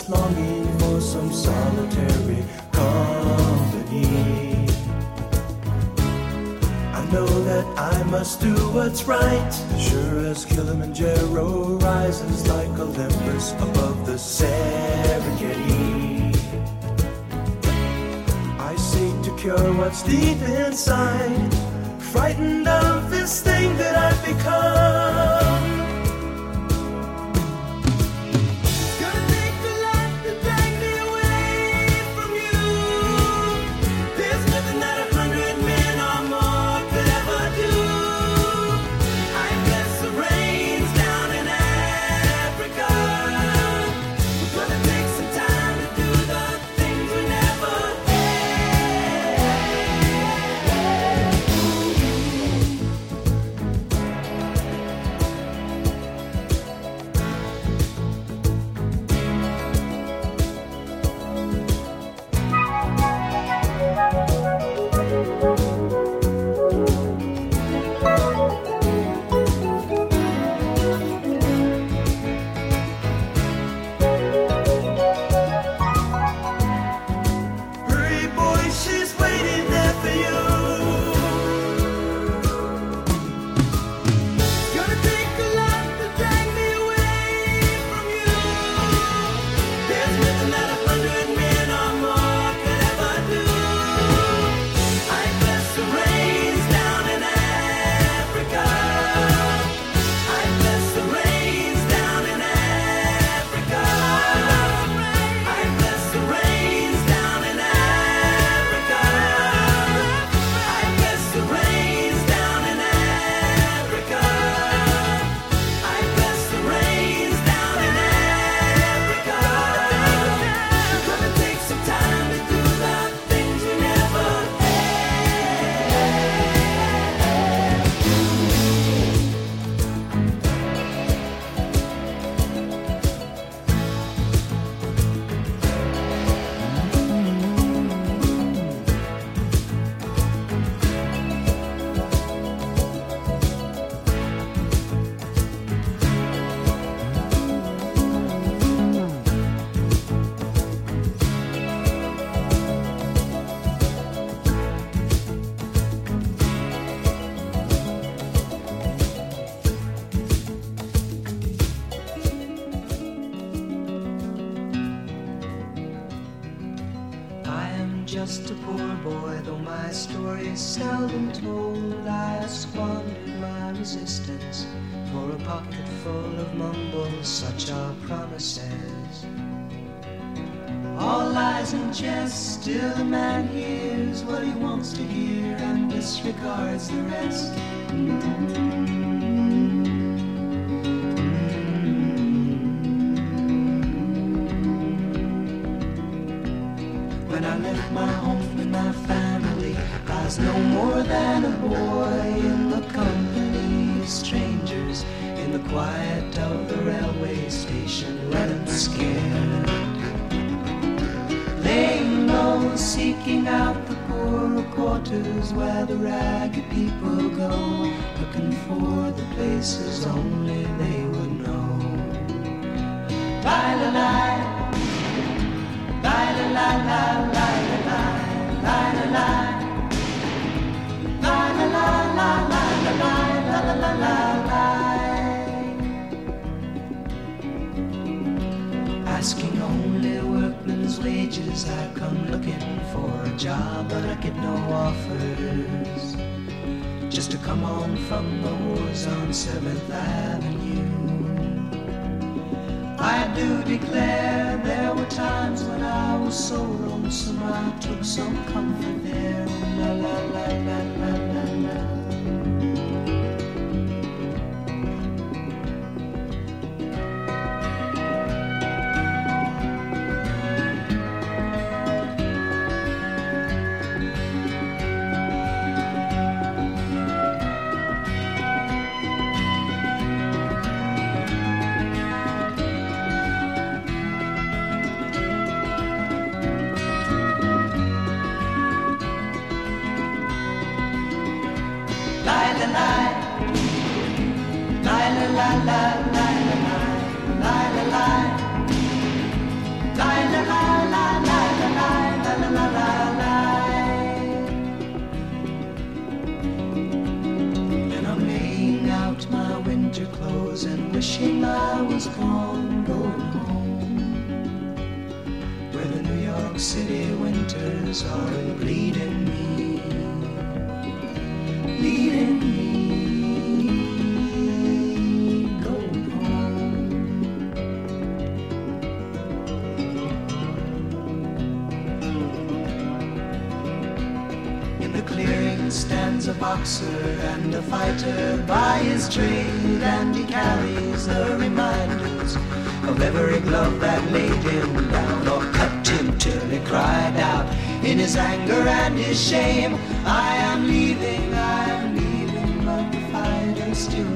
longing for some solitary company. I know that I must do what's right. Sure as Kilimanjaro rises like Olympus above the Serengeti. I seek to cure what's deep inside. Frightened City winters are bleeding me, bleeding me. Home. In the clearing stands a boxer and a fighter by his trade, and he carries the reminders of every glove that laid him down cried out in his anger and his shame, I am leaving, I am leaving, but the fight still.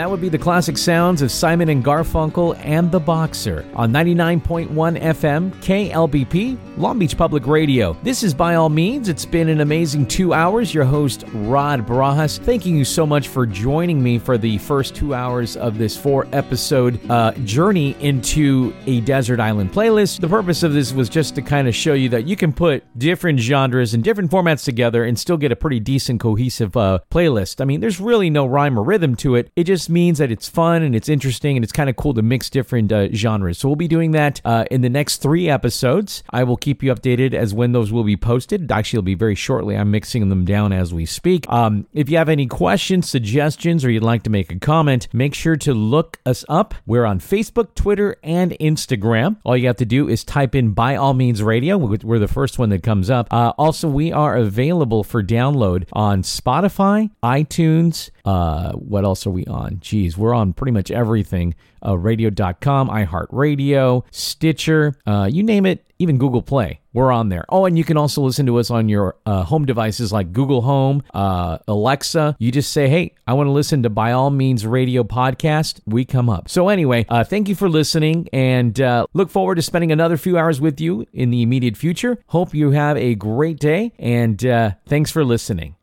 That would be the classic sounds of Simon and Garfunkel and the Boxer on 99.1 FM KLBP, Long Beach Public Radio. This is By All Means. It's been an amazing two hours. Your host, Rod Barajas. Thanking you so much for joining me for the first two hours of this four episode uh, journey into a desert island playlist. The purpose of this was just to kind of show you that you can put different genres and different formats together and still get a pretty decent, cohesive uh, playlist. I mean, there's really no rhyme or rhythm to it. It just means that it's fun and it's interesting and it's kind of cool to mix different uh, genres. So we'll be doing that uh, in the next three episodes. I will keep you updated as when those will be posted. Actually, it'll be very shortly. I'm mixing them down as we speak. Um, if you have any questions, suggestions, or you'd like to make a comment, make sure to look us up. We're on Facebook, Twitter, and Instagram. All you have to do is type in By All Means Radio. We're the first one that comes up. Uh, also, we are available for download on Spotify, iTunes. Uh, what else are we on? Geez, we're on pretty much everything. Uh, radio.com, iHeartRadio, Stitcher, uh, you name it, even Google Play. We're on there. Oh, and you can also listen to us on your uh, home devices like Google Home, uh, Alexa. You just say, hey, I want to listen to By All Means Radio podcast. We come up. So, anyway, uh, thank you for listening and uh, look forward to spending another few hours with you in the immediate future. Hope you have a great day and uh, thanks for listening.